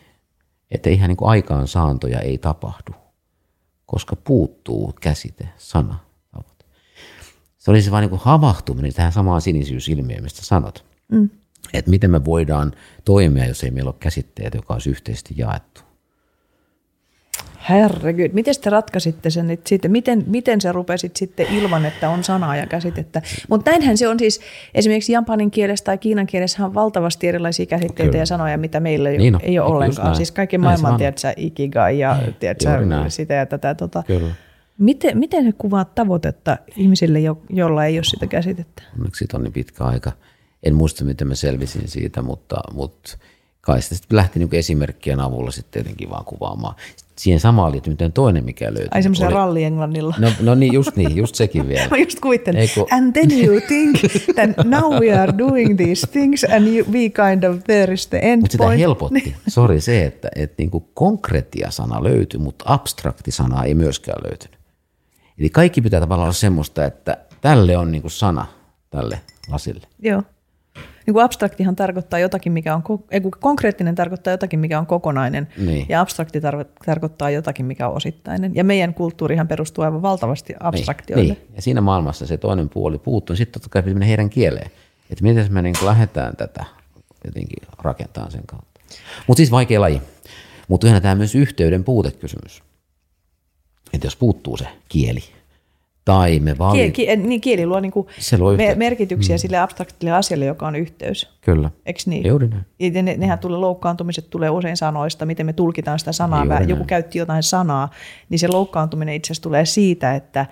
että ihan niin aikaansaantoja ei tapahdu, koska puuttuu käsite, sana. Se olisi vain niin kuin havahtuminen tähän samaan sinisyysilmiöön, mistä sanot. Mm. Että miten me voidaan toimia, jos ei meillä ole käsitteet, joka olisi yhteisesti jaettu. Herregud, miten te ratkaisitte sen nyt sitten? Miten, miten sä rupesit sitten ilman, että on sanaa ja käsitettä? Mutta näinhän se on siis, esimerkiksi japanin kielessä tai kiinan kielessä on valtavasti erilaisia käsitteitä Kyllä. ja sanoja, mitä meillä niin on, ei ole ollenkaan. Siis kaikki maailman, tiedätkö, ikigai ja tiedätkö, sitä ja tätä. Tota. Kyllä. Miten, miten he kuvaat tavoitetta ihmisille, jo, jolla ei ole sitä käsitettä? Onneksi siitä on niin pitkä aika. En muista, miten mä selvisin siitä, mutta, mutta kai sitä sitten lähti niin esimerkkien avulla sitten tietenkin vaan kuvaamaan siihen samaan liittyy toinen, mikä löytyy. Ai semmoisen oli... ralli-englannilla. No, no niin, just niin, just sekin vielä. Mä just kuvittelen. Eiku... And then you think that now we are doing these things and you, we kind of, there is the end Mutta sitä helpotti, sori se, että, että niin kuin konkretia-sana löytyi, mutta abstrakti-sana ei myöskään löytynyt. Eli kaikki pitää tavallaan olla semmoista, että tälle on niin kuin sana tälle lasille. Joo niin kuin abstraktihan tarkoittaa jotakin, mikä on, ei kun konkreettinen tarkoittaa jotakin, mikä on kokonainen, niin. ja abstrakti tar- tarkoittaa jotakin, mikä on osittainen. Ja meidän kulttuurihan perustuu aivan valtavasti abstraktioille. Niin, niin. ja siinä maailmassa se toinen puoli puuttuu, niin sitten totta kai pitää heidän kieleen. Että miten me niin lähdetään tätä jotenkin rakentamaan sen kautta. Mutta siis vaikea laji. Mutta yhden tämä myös yhteyden puutekysymys. Että jos puuttuu se kieli, tai me vali... Kieli, kieli, niin kieli luo, niin kuin se luo me, merkityksiä mm. sille abstraktille asialle, joka on yhteys. Kyllä. Eikö niin? Juuri näin. Ja ne, nehän tulee, loukkaantumiset tulee usein sanoista, miten me tulkitaan sitä sanaa. Juuri Joku näin. käytti jotain sanaa, niin se loukkaantuminen itse asiassa tulee siitä, että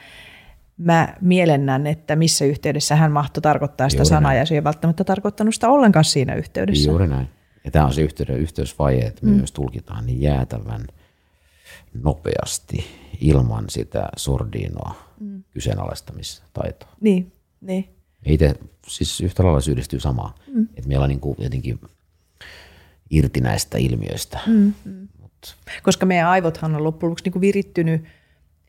mä mielennän, että missä yhteydessä hän mahtoi tarkoittaa sitä Juuri sanaa, näin. ja se ei välttämättä tarkoittanut sitä ollenkaan siinä yhteydessä. Juuri näin. Ja tämä on se yhteyden, yhteysvaje, että me mm. myös tulkitaan niin jäätävän nopeasti ilman sitä sordinoa mm. kyseenalaistamistaitoa. Niin, niin. Itse siis yhtä lailla syyllistyy samaan, mm. että meillä on niin kuin jotenkin irti näistä ilmiöistä. Mm, mm. Mut. Koska meidän aivothan on loppujen lopuksi niin kuin virittynyt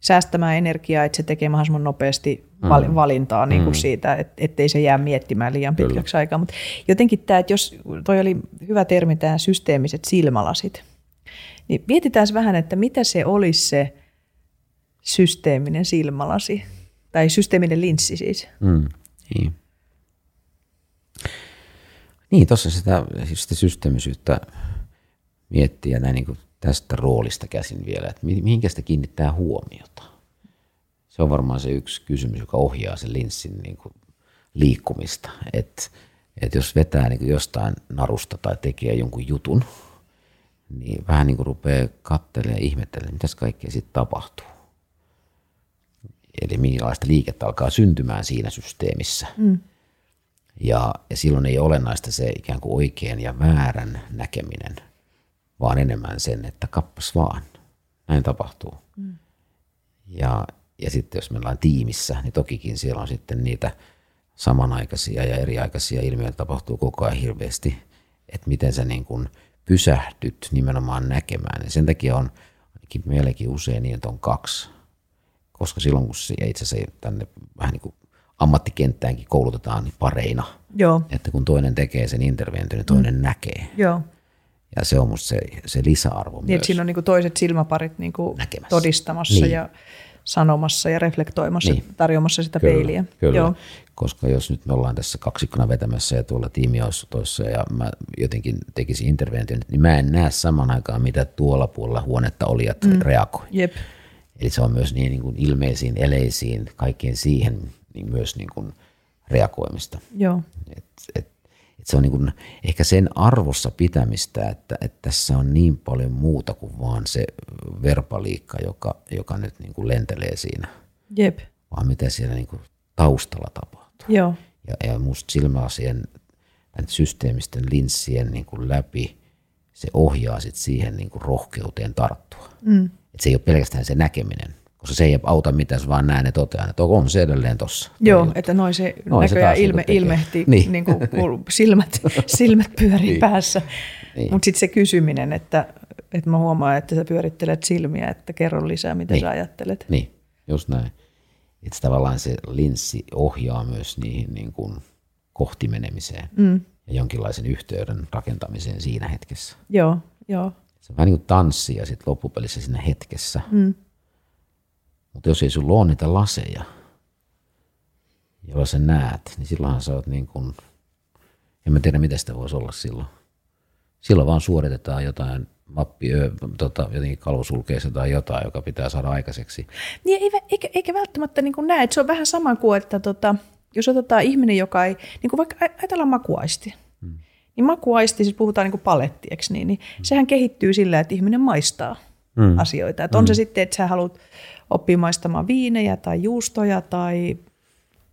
säästämään energiaa, että se tekee mahdollisimman nopeasti val- mm. valintaa niin kuin mm. siitä, että ettei se jää miettimään liian pitkäksi Kyllä. aikaa. Mutta jotenkin tämä, että jos toi oli hyvä termi, tämä systeemiset silmälasit, niin mietitään vähän, että mitä se olisi se systeeminen silmälasi, tai systeeminen linssi siis. Mm, niin. Niin, tuossa sitä, sitä systeemisyyttä miettiä näin niin kuin tästä roolista käsin vielä, että mihinkä sitä kiinnittää huomiota. Se on varmaan se yksi kysymys, joka ohjaa sen linssin niin kuin liikkumista. Että et jos vetää niin kuin jostain narusta tai tekee jonkun jutun, niin vähän niin kuin rupeaa katselemaan ja ihmettelemään, mitä kaikkea sitten tapahtuu. Eli minkälaista liikettä alkaa syntymään siinä systeemissä. Mm. Ja, ja silloin ei ole olennaista se ikään kuin oikean ja väärän näkeminen, vaan enemmän sen, että kappas vaan, näin tapahtuu. Mm. Ja, ja sitten jos me ollaan tiimissä, niin tokikin siellä on sitten niitä samanaikaisia ja eriaikaisia ilmiöitä tapahtuu koko ajan hirveästi, että miten sä niin kuin pysähdyt nimenomaan näkemään. Ja sen takia on ainakin meillekin usein niin, että on kaksi koska silloin kun se itse asiassa tänne vähän niin kuin ammattikenttäänkin koulutetaan niin pareina, Joo. että kun toinen tekee sen intervention, niin toinen mm. näkee. Joo. Ja se on musta se, se lisäarvo niin, myös. Että siinä on niin kuin toiset silmäparit niin kuin todistamassa niin. ja sanomassa ja reflektoimassa, niin. tarjoamassa sitä kyllä, peiliä. Kyllä, Joo. koska jos nyt me ollaan tässä kaksikkona vetämässä ja tuolla tiimi olisi toissa ja mä jotenkin tekisin intervention, niin mä en näe saman aikaan, mitä tuolla puolella huonetta olijat mm. reagoi. Jep. Eli se on myös niin, niin kuin ilmeisiin, eleisiin, kaikkeen siihen niin myös niin kuin reagoimista. Joo. Et, et, et se on niin kuin ehkä sen arvossa pitämistä, että, että tässä on niin paljon muuta kuin vaan se verbaliikka, joka, joka nyt niin kuin lentelee siinä, Jep. vaan mitä siellä niin kuin taustalla tapahtuu. Joo. Ja, ja musta silmälasien näiden systeemisten linssien niin kuin läpi se ohjaa sit siihen niin kuin rohkeuteen tarttua. Mm. Et se ei ole pelkästään se näkeminen, koska se ei auta mitään, jos vaan näen ja totean, että on se edelleen tuossa. Joo, että noin se Noin se näköjään taas ilme, tekee. ilmehti, Niin. niin. kuin, silmät, silmät pyörii Niin. päässä. Niin. Mutta sitten se kysyminen, että, että mä huomaan, että sä pyörittelet silmiä, että kerro lisää, mitä Niin. sä ajattelet. Niin, just näin. Että tavallaan se linssi ohjaa myös niihin niin kuin kohti menemiseen mm. ja jonkinlaisen yhteyden rakentamiseen siinä hetkessä. Joo, joo. Se on vähän niin kuin tanssi ja sitten loppupelissä siinä hetkessä. Mm. Mutta jos ei sulla ole niitä laseja, joilla sä näet, niin silloinhan sä oot niin kuin, en mä tiedä mitä sitä voisi olla silloin. Silloin vaan suoritetaan jotain mappi, ö, tota, jotenkin kalvosulkeissa tai jotain, joka pitää saada aikaiseksi. Niin ei, eikä, eikä välttämättä niin näe, että se on vähän sama kuin, että tota, jos otetaan ihminen, joka ei, niin kuin vaikka aj- ajatellaan makuaisti. Niin makuaisti, siis puhutaan niin kuin paletti, eikö niin, niin sehän kehittyy sillä, että ihminen maistaa hmm. asioita. Että on se sitten, että sä haluat oppia maistamaan viinejä tai juustoja tai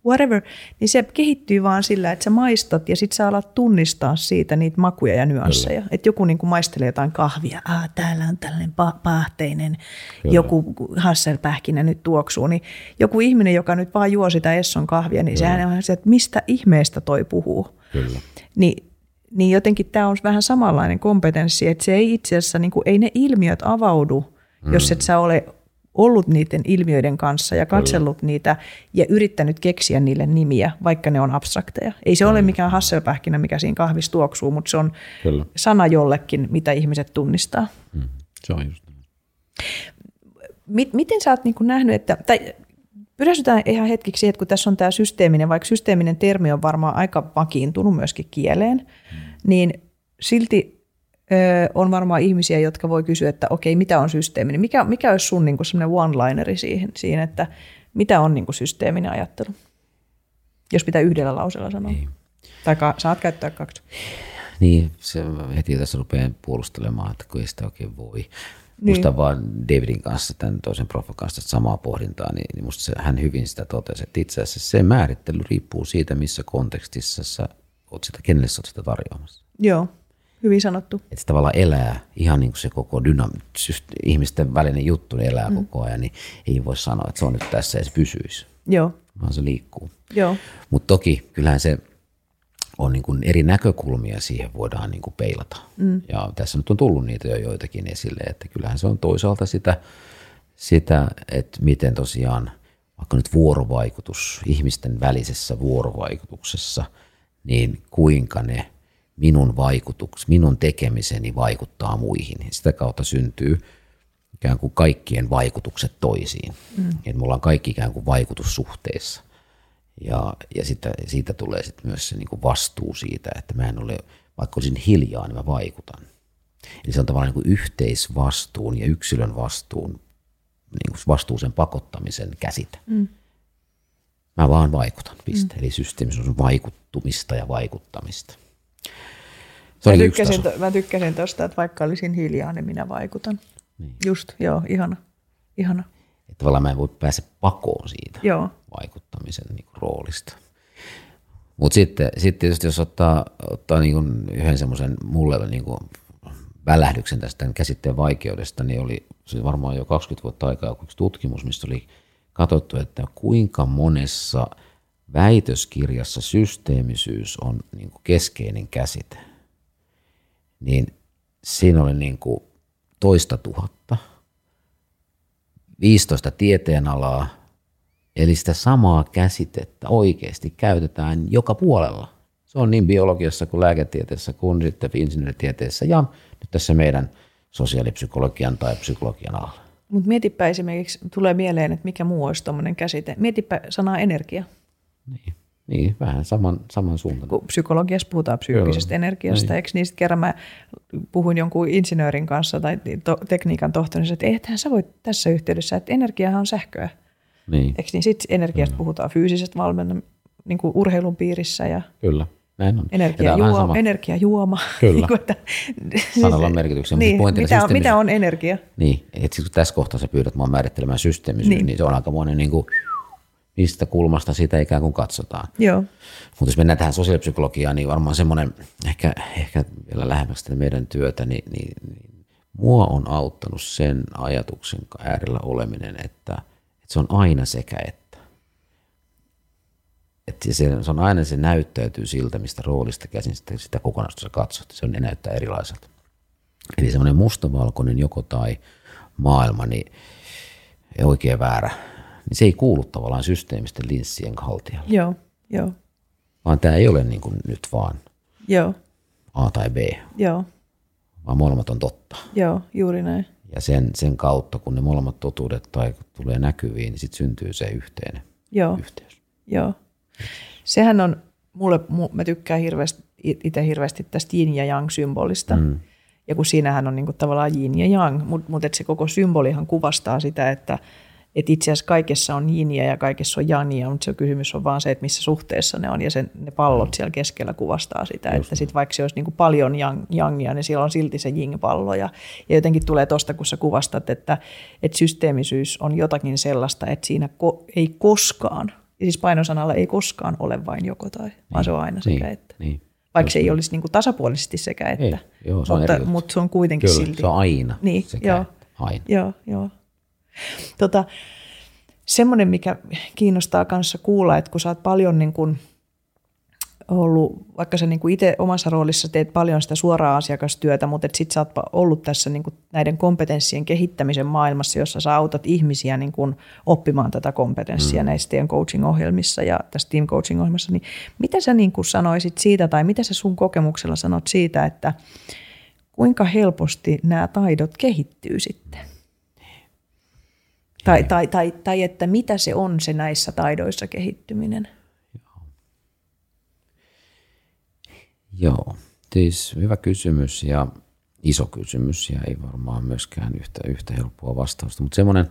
whatever, niin se kehittyy vaan sillä, että sä maistat ja sitten sä alat tunnistaa siitä niitä makuja ja nyansseja. Että joku niin kuin maistelee jotain kahvia, ah, täällä on tällainen pa- pahteinen, Kyllä. joku hasselpähkinä nyt tuoksuu, niin joku ihminen, joka nyt vaan juo sitä Esson kahvia, niin sehän on se, että mistä ihmeestä toi puhuu. Kyllä. Niin, niin jotenkin tämä on vähän samanlainen kompetenssi, että se ei itse asiassa, niin kuin, ei ne ilmiöt avaudu, mm. jos et sä ole ollut niiden ilmiöiden kanssa ja katsellut Kyllä. niitä ja yrittänyt keksiä niille nimiä, vaikka ne on abstrakteja. Ei se mm. ole mikään hasselpähkinä, mikä siinä kahvissa tuoksuu, mutta se on Kyllä. sana jollekin, mitä ihmiset tunnistaa. Mm. Se on just miten sä oot niin kuin nähnyt, että, tai pyräsytään ihan hetkeksi siihen, että kun tässä on tämä systeeminen, vaikka systeeminen termi on varmaan aika vakiintunut myöskin kieleen, mm. Niin silti ö, on varmaan ihmisiä, jotka voi kysyä, että okei, mitä on systeeminen? Mikä, mikä olisi sun niin semmoinen one-lineri siihen, siihen, että mitä on niin kuin systeeminen ajattelu? Jos pitää yhdellä lauseella sanoa. Niin. Tai ka, saat käyttää kaksi. Niin, se heti tässä rupeaa puolustelemaan, että kun ei sitä oikein voi. Niin. Musta vaan Davidin kanssa, tämän toisen proffan kanssa samaa pohdintaa, niin, niin musta se, hän hyvin sitä totesi, että itse asiassa se määrittely riippuu siitä, missä kontekstissa sä oot sitä, kenelle sä oot sitä tarjoamassa. Joo, hyvin sanottu. Että se tavallaan elää ihan niin kuin se koko dynam- syst- ihmisten välinen juttu niin elää mm. koko ajan, niin ei voi sanoa, että se on nyt tässä ja se pysyisi, Joo, vaan se liikkuu. joo, Mutta toki kyllähän se on niin kuin eri näkökulmia siihen voidaan niin kuin peilata. Mm. Ja tässä nyt on tullut niitä jo joitakin esille, että kyllähän se on toisaalta sitä, sitä että miten tosiaan vaikka nyt vuorovaikutus ihmisten välisessä vuorovaikutuksessa, niin kuinka ne minun vaikutuks, minun tekemiseni vaikuttaa muihin. Sitä kautta syntyy ikään kuin kaikkien vaikutukset toisiin. Mm. Että mulla on kaikki ikään kuin vaikutussuhteissa. Ja, ja siitä, siitä tulee sitten myös se niin kuin vastuu siitä, että mä en ole, vaikka olisin hiljaa, niin mä vaikutan. Eli se on tavallaan niin kuin yhteisvastuun ja yksilön vastuun, niin kuin vastuusen pakottamisen käsite. Mm. Mä vaan vaikutan, piste. Mm. Eli systeemisuus on vaikuttumista ja vaikuttamista. Se Mä tykkäsin, to, mä tykkäsin tuosta, että vaikka olisin hiljaa, niin minä vaikutan. Niin. Just, joo, ihana. ihana. Että tavallaan mä en voi päästä pakoon siitä Joo. vaikuttamisen niin kuin, roolista. Mutta sitten, sitten tietysti jos ottaa, ottaa niin kuin yhden semmoisen mulle niin kuin välähdyksen tästä käsitteen vaikeudesta, niin oli se varmaan jo 20 vuotta aikaa joku yksi tutkimus, mistä oli katsottu, että kuinka monessa väitöskirjassa systeemisyys on niin kuin keskeinen käsite. Niin siinä oli niin kuin toista tuhatta, 15 tieteenalaa, eli sitä samaa käsitettä oikeasti käytetään joka puolella. Se on niin biologiassa kuin lääketieteessä kuin sitten insinööritieteessä ja nyt tässä meidän sosiaalipsykologian tai psykologian alalla. Mutta mietipä esimerkiksi, tulee mieleen, että mikä muu olisi tuommoinen käsite. Mietipä sanaa energia. Niin, niin vähän saman, saman suuntaan. Kun psykologiassa puhutaan psyykkisestä Joo, energiasta, niin. eikö niin? Sitten kerran mä puhuin jonkun insinöörin kanssa tai to, tekniikan tohtorin, että eihän sä voi tässä yhteydessä, että energiahan on sähköä. Niin, Eikö niin? Sitten energiasta puhutaan fyysisestä valmenna- niin kuin urheilun piirissä ja Kyllä, näin on. energiajuoma. energiajuoma. Kyllä. niin kuin, että, Sanalla on merkityksen. Niin, mitä, on, mitä on energia? Niin, että kun tässä kohtaa sä pyydät mua määrittelemään systeemisyys, niin. Niin. se on aikamoinen niin kuin, mistä kulmasta sitä ikään kuin katsotaan. Joo, Mutta jos mennään tähän sosiaalipsykologiaan, niin varmaan semmoinen, ehkä, ehkä vielä lähemmäksi meidän työtä, niin, niin, niin mua on auttanut sen ajatuksen äärellä oleminen, että, että se on aina sekä että. Että se, se on aina se näyttäytyy siltä, mistä roolista käsin sitä, sitä kokonaisuutta katsot. Se on, ne näyttää erilaiselta. Eli semmoinen mustavalkoinen joko tai maailma, niin oikein väärä, niin se ei kuulu tavallaan systeemisten linssien haltijalle joo, joo, vaan tämä ei ole niin kuin nyt vaan joo, A tai B, joo, vaan molemmat on totta. joo, juuri näin. Ja sen, sen kautta, kun ne molemmat totuudet tai tulee näkyviin, niin sitten syntyy se yhteinen Joo, yhteys. joo. Sehän on, mulle, mu, mä tykkään hirveästi, itse hirveästi tästä yin ja yang symbolista. Mm. Ja kun siinähän on niin kuin tavallaan yin ja yang, mutta mut se koko symbolihan kuvastaa sitä, että et itse asiassa kaikessa on yinia ja kaikessa on jania, mutta se kysymys on vaan se, että missä suhteessa ne on. Ja sen, ne pallot siellä keskellä kuvastaa sitä, Just että sit vaikka se olisi niin kuin paljon yang, yangia, niin siellä on silti se yin-pallo. Ja, ja jotenkin tulee tuosta, kun sä kuvastat, että, että systeemisyys on jotakin sellaista, että siinä ko, ei koskaan, siis painosanalla ei koskaan ole vain joko tai, vaan se on aina sekä niin, että. Niin. Vaikka se ei olisi niin kuin tasapuolisesti sekä että, Ei, joo, se on mutta, juttu. mutta se on kuitenkin Kyllä, silti. se on aina Niin, sekä joo. että. Aina. Joo, joo. Tota, semmoinen, mikä kiinnostaa kanssa kuulla, että kun sä oot paljon niin kuin ollut, vaikka sä niin kuin itse omassa roolissa teet paljon sitä suoraa asiakastyötä, mutta sitten sä oot ollut tässä niin kuin näiden kompetenssien kehittämisen maailmassa, jossa sä autat ihmisiä niin kuin oppimaan tätä kompetenssia mm. näissä teidän coaching-ohjelmissa ja tässä team coaching-ohjelmassa, niin mitä sä niin kuin sanoisit siitä tai mitä sä sun kokemuksella sanot siitä, että kuinka helposti nämä taidot kehittyy sitten? Tai, tai, tai, tai että mitä se on se näissä taidoissa kehittyminen? Joo, siis hyvä kysymys ja iso kysymys ja ei varmaan myöskään yhtä, yhtä helppoa vastausta, mutta semmoinen,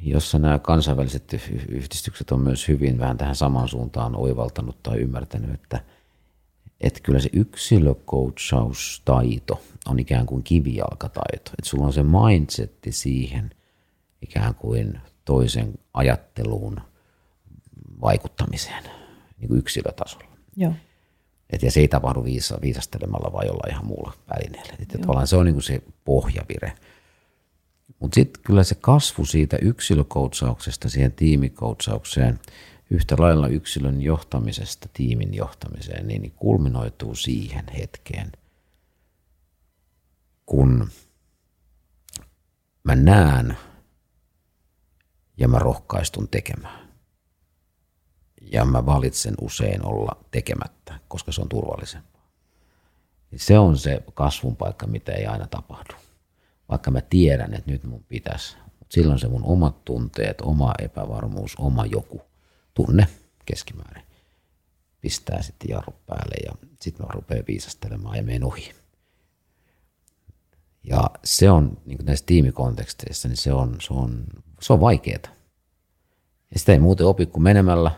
jossa nämä kansainväliset yh- yhdistykset on myös hyvin vähän tähän samaan suuntaan oivaltanut tai ymmärtänyt, että, että kyllä se yksilöcoachaustaito on ikään kuin kivijalkataito. Että sulla on se mindsetti siihen ikään kuin toisen ajatteluun vaikuttamiseen niin kuin yksilötasolla. Joo. Et ja se ei tapahdu viisa, viisastelemalla vai jollain ihan muulla välineellä. Et tavallaan se on niin se pohjavire. Mutta sitten kyllä se kasvu siitä yksilökoutsauksesta siihen tiimikoutsaukseen, yhtä lailla yksilön johtamisesta tiimin johtamiseen, niin kulminoituu siihen hetkeen, kun mä näen ja mä rohkaistun tekemään. Ja mä valitsen usein olla tekemättä, koska se on turvallisempaa. Se on se kasvun paikka, mitä ei aina tapahdu. Vaikka mä tiedän, että nyt mun pitäisi. Mutta silloin se mun omat tunteet, oma epävarmuus, oma joku tunne keskimäärin pistää sitten jarru päälle ja sitten mä rupean viisastelemaan ja menen ohi. Ja se on niin näissä tiimikonteksteissa, niin se on, se on, se on vaikeaa. Ja sitä ei muuten opi kuin menemällä.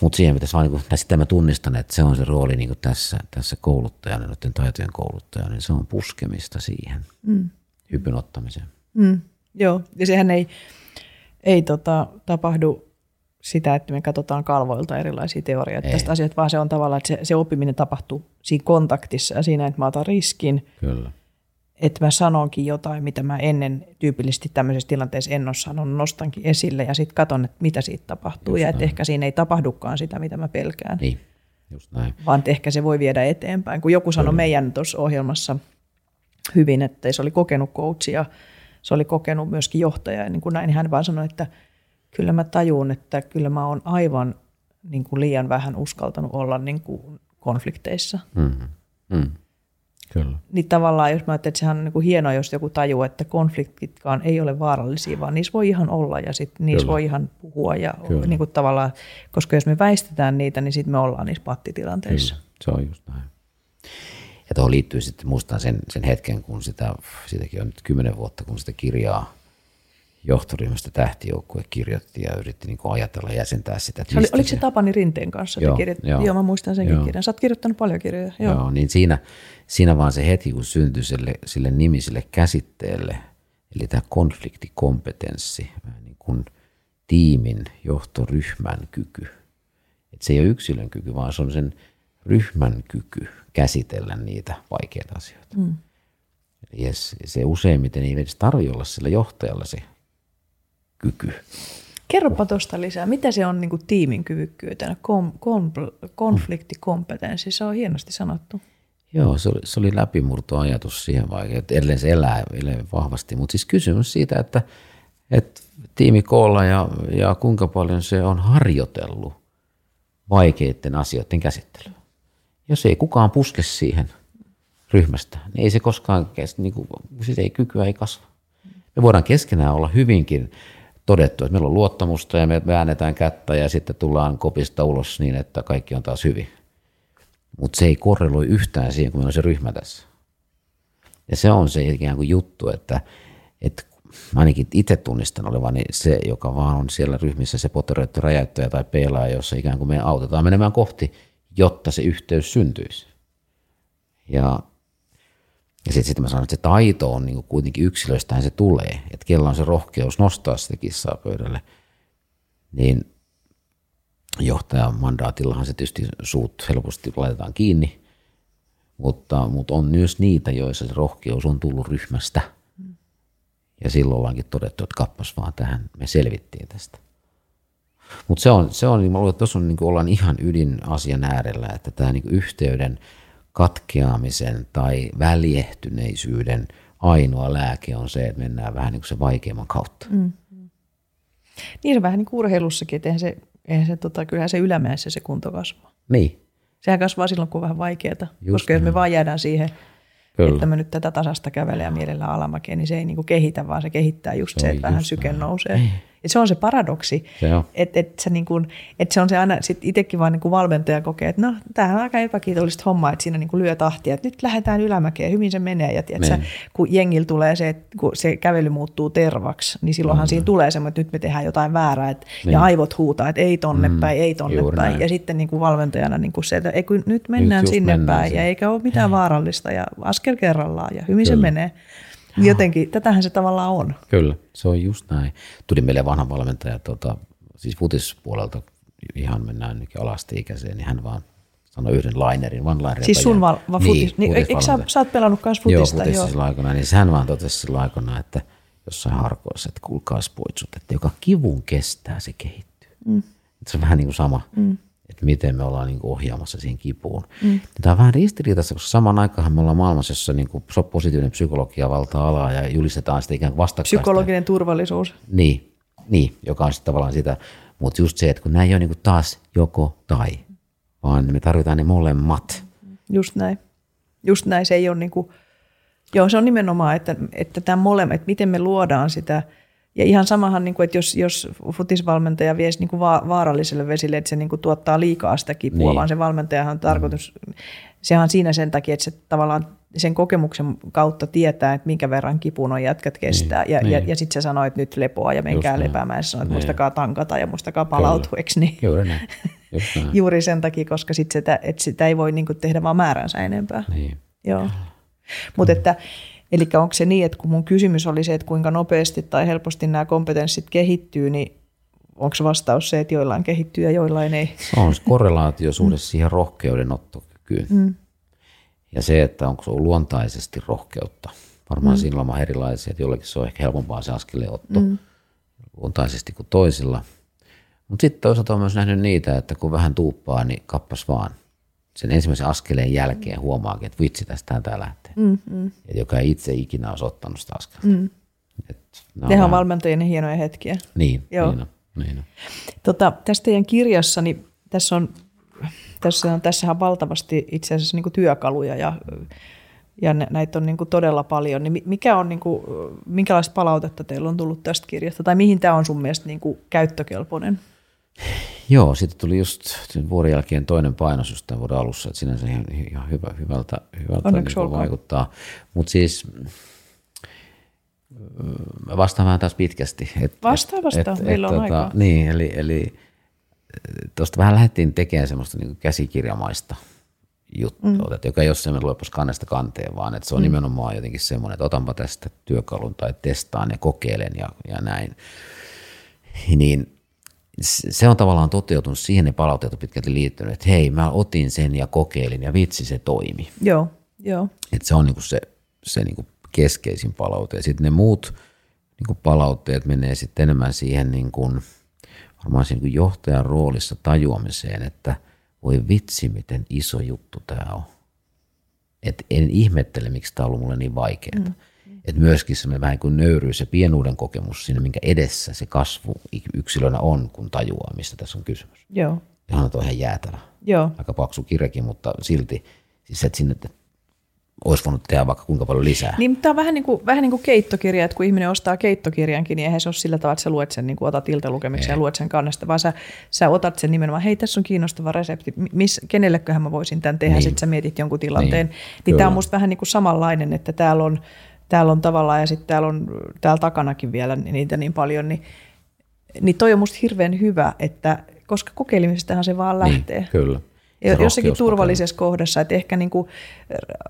Mutta siihen pitäisi vaan, niin kuin, sitä mä tunnistan, että se on se rooli niin kuin tässä, tässä kouluttajana, noiden taitojen kouluttajana, niin se on puskemista siihen mm. hypyn ottamiseen. Mm, joo, ja sehän ei, ei tota, tapahdu sitä, että me katsotaan kalvoilta erilaisia teorioita Ei. tästä asiasta, vaan se on tavallaan, että se, se oppiminen tapahtuu siinä kontaktissa ja siinä, että mä otan riskin, Kyllä. Että mä sanonkin jotain, mitä mä ennen tyypillisesti tämmöisessä tilanteessa en ole sanonut, nostankin esille ja sitten katson, että mitä siitä tapahtuu Just ja että ehkä siinä ei tapahdukaan sitä, mitä mä pelkään Niin, just näin. vaan että ehkä se voi viedä eteenpäin. Kun joku sanoi meidän tuossa ohjelmassa hyvin, että se oli kokenut coachi ja se oli kokenut myöskin johtaja, ja niin kuin näin, niin hän vaan sanoi, että kyllä mä tajun, että kyllä mä oon aivan niin kuin liian vähän uskaltanut olla niin kuin konflikteissa. Mm-hmm. Mm. Kyllä. Niin tavallaan, jos mä ajattelen, että sehän on niin kuin hienoa, jos joku tajuu, että konfliktitkaan ei ole vaarallisia, vaan niissä voi ihan olla ja sitten niissä Kyllä. voi ihan puhua. Ja Kyllä. niin kuin tavallaan, koska jos me väistetään niitä, niin sitten me ollaan niissä pattitilanteissa. Kyllä, se on just näin. Ja tuohon liittyy sitten, muistan sen, sen hetken, kun sitä, siitäkin on nyt kymmenen vuotta, kun sitä kirjaa johtoryhmästä tähtijoukkue kirjoitti ja yritti niin kuin ajatella ja jäsentää sitä. Se oli, oliko se Tapani Rinteen kanssa? Joo, kirjoit... joo. joo, mä muistan senkin joo. kirjan. Sä oot kirjoittanut paljon kirjoja. Joo, joo niin siinä, siinä vaan se heti, kun syntyi sille, sille nimiselle käsitteelle, eli tämä konfliktikompetenssi, niin kuin tiimin johtoryhmän kyky. Et se ei ole yksilön kyky, vaan se on sen ryhmän kyky käsitellä niitä vaikeita asioita. Mm. Ja se useimmiten ei edes tarvitse olla sillä johtajalla se kyky. Kerropa tuosta lisää. Mitä se on niin kuin tiimin kyvykkyytenä, Kom, kom, konfliktikompetenssi? Se on hienosti sanottu. Joo, se oli, se oli läpimurtoajatus siihen vaikea, että edelleen se elää, elää vahvasti. Mutta siis kysymys siitä, että, että tiimi koolla ja, ja kuinka paljon se on harjoitellut vaikeiden asioiden käsittelyä. Jos ei kukaan puske siihen ryhmästä, niin ei se koskaan, niin kuin, siis ei kykyä ei kasva. Me voidaan keskenään olla hyvinkin todettu, että meillä on luottamusta ja me väännetään kättä ja sitten tullaan kopista ulos niin, että kaikki on taas hyvin. Mutta se ei korreloi yhtään siihen, kun meillä on se ryhmä tässä. Ja se on se ikään kuin juttu, että, että ainakin itse tunnistan olevani se, joka vaan on siellä ryhmissä se poteroitti räjäyttäjä tai pelaaja, jossa ikään kuin me autetaan menemään kohti, jotta se yhteys syntyisi. Ja ja sitten sit mä sanon, että se taito on niin kuitenkin yksilöistähän se tulee, että kella on se rohkeus nostaa sitä kissaa pöydälle, niin johtajan mandaatillahan se tietysti suut helposti laitetaan kiinni, mutta, mutta on myös niitä, joissa se rohkeus on tullut ryhmästä. Ja silloin ollaankin todettu, että kappas vaan tähän, me selvittiin tästä. Mutta se on, se on, mä luulen, että tuossa niin ollaan ihan ydinasian äärellä, että tämä niin yhteyden – katkeamisen tai väljehtyneisyyden ainoa lääke on se, että mennään vähän niin kuin se vaikeimman kautta. Mm. Niin se vähän niin kuin urheilussakin, että eihän se, eihän se tota, kyllähän se ylämäessä se kunto kasvaa. Niin. Sehän kasvaa silloin, kun on vähän vaikeaa, Just koska näin. jos me vaan jäädään siihen, Kyllä. että me nyt tätä tasasta kävelee ja mielellään alamäkeen, niin se ei niin kuin kehitä, vaan se kehittää just se, se että vähän syke nousee. Ei. Ja se on se paradoksi, että et se, niin kuin, et se on se aina, sit itsekin vaan niin kuin valmentaja kokee, että no tämähän on aika epäkiitollista hommaa, että siinä niin kuin lyö tahtia, että nyt lähdetään ylämäkeen, hyvin se menee. Ja tiedätkö, niin. kun jengillä tulee se, että kun se kävely muuttuu tervaksi, niin silloinhan mm. siinä tulee semmoinen, että nyt me tehdään jotain väärää, että, niin. ja aivot huutaa, että ei tonne mm. päin, ei tonne Juuri päin. Näin. Ja sitten niin kuin valmentajana niin kuin se, että ei, kun nyt mennään nyt sinne mennään päin, sinne. ja eikä ole mitään vaarallista, ja askel kerrallaan, ja hyvin Kyllä. se menee. Jotenkin, tätähän se tavallaan on. Kyllä, se on just näin. Tuli meille vanha valmentaja, tuota, siis futispuolelta, ihan mennään alasti-ikäiseen, niin hän vaan sanoi yhden lainerin, one liner. Siis sun val, va, niin, futis, niin, eikö sä, sä oot pelannut myös futista? Joo, silloin aikana, niin hän vaan totesi silloin aikana, että jossain harkoissa, että kuulkaa poitsut, että joka kivun kestää, se kehittyy. Mm. Se on vähän niin kuin sama. Mm että miten me ollaan niin kuin ohjaamassa siihen kipuun. Mm. Tämä on vähän ristiriitaista, koska samaan aikaan me ollaan maailmassa, jossa niin kuin positiivinen psykologia valtaa alaa ja julistetaan sitä ikään kuin vastakkaista. Psykologinen turvallisuus. Niin, niin joka on sitten tavallaan sitä. Mutta just se, että kun nämä ei ole niin kuin taas joko tai, vaan me tarvitaan ne molemmat. Just näin. Just näin, se ei ole niin kuin, joo se on nimenomaan, että, että tämä molemmat, että miten me luodaan sitä – ja ihan samahan, niin kuin, että jos, jos futisvalmentaja viesi niin kuin vaaralliselle vesille, että se niin kuin tuottaa liikaa sitä kipua, niin. vaan se valmentajahan on tarkoitus, sehän on siinä sen takia, että se tavallaan sen kokemuksen kautta tietää, että minkä verran kipuun on jätkät kestää. Niin, ja, niin. ja, ja sitten se sanoo, että nyt lepoa ja menkää Just lepäämään. Se sanoo, että niin. muistakaa tankata ja muistakaa palautua, eikö niin? Juuri näin. näin. Juuri sen takia, koska sit sitä, että sitä ei voi niin kuin tehdä vaan määränsä enempää. Niin. Joo. Mutta että Eli onko se niin, että kun mun kysymys oli se, että kuinka nopeasti tai helposti nämä kompetenssit kehittyy, niin onko vastaus se, että joillain kehittyy ja joillain ei? Se on korrelaatiosuhde mm. siihen rohkeudenottokykyyn. Mm. Ja se, että onko se luontaisesti rohkeutta. Varmaan mm. siinä on erilaisia, että jollekin se on ehkä helpompaa se askeleotto mm. luontaisesti kuin toisilla. Mutta sitten toisaalta on myös nähnyt niitä, että kun vähän tuuppaa, niin kappas vaan – sen ensimmäisen askeleen jälkeen huomaakin, että vitsi, tästä tämä lähtee. Mm, mm. Et joka ei itse ikinä olisi ottanut sitä askelta. Mm. Nehän on valmentajien hienoja hetkiä. Niin, Joo. niin on. Niin on. Tota, tästä teidän kirjassani, niin tässä on, tässä on, tässähän on valtavasti itse asiassa niin työkaluja ja, ja näitä on niin todella paljon. Niin mikä on, niin kuin, minkälaista palautetta teillä on tullut tästä kirjasta? Tai mihin tämä on sun mielestä niin käyttökelpoinen? Joo, sitten tuli just sen vuoden jälkeen toinen painos just tämän vuoden alussa, että sinänsä ihan, ihan hyvä, hyvältä, hyvältä niin vaikuttaa. Mutta siis Mä vastaan vähän taas pitkästi. Et, vastaa, vastaa. Et, Meillä et, on tota, aikaa. Niin, eli, eli tuosta vähän lähdettiin tekemään semmoista niin käsikirjamaista juttua, mm. että joka ei ole semmoinen luepas kannesta kanteen, vaan että se on mm. nimenomaan jotenkin semmoinen, että otanpa tästä työkalun tai testaan ja kokeilen ja, ja näin. Niin se on tavallaan toteutunut siihen ne palautteet on pitkälti liittynyt, että hei mä otin sen ja kokeilin ja vitsi se toimi. Joo, joo. Että se on niinku se, se niinku keskeisin palaute. Ja sitten ne muut niinku palautteet menee sitten enemmän siihen niinku, varmaan siinä niinku johtajan roolissa tajuamiseen, että voi vitsi miten iso juttu tämä on. Et en ihmettele, miksi tämä on ollut mulle niin vaikeaa. Mm. Että myöskin semmoinen vähän kuin nöyryys ja pienuuden kokemus siinä, minkä edessä se kasvu yksilönä on, kun tajuaa, mistä tässä on kysymys. Joo. Ihan on ihan jäätävä. Joo. Aika paksu kirjakin, mutta silti, siis että sinne olisi voinut tehdä vaikka kuinka paljon lisää. Niin, tämä on vähän niin, kuin, vähän niin kuin keittokirja, että kun ihminen ostaa keittokirjankin, niin eihän se ole sillä tavalla, että sä luet sen, niin kuin otat iltalukemiksi ja luet sen kannesta, vaan sä, sä otat sen nimenomaan, hei tässä on kiinnostava resepti, miss, kenelleköhän mä voisin tämän tehdä, niin. sitten sä mietit jonkun tilanteen. Niin, niin tämä on musta vähän niin kuin samanlainen, että täällä on, täällä on tavallaan ja sitten täällä on täällä takanakin vielä niitä niin paljon, niin, niin toi on musta hirveän hyvä, että koska kokeilemisestahan se vaan niin, lähtee. Niin, kyllä. Jossakin turvallisessa kokeilla. kohdassa, että ehkä niin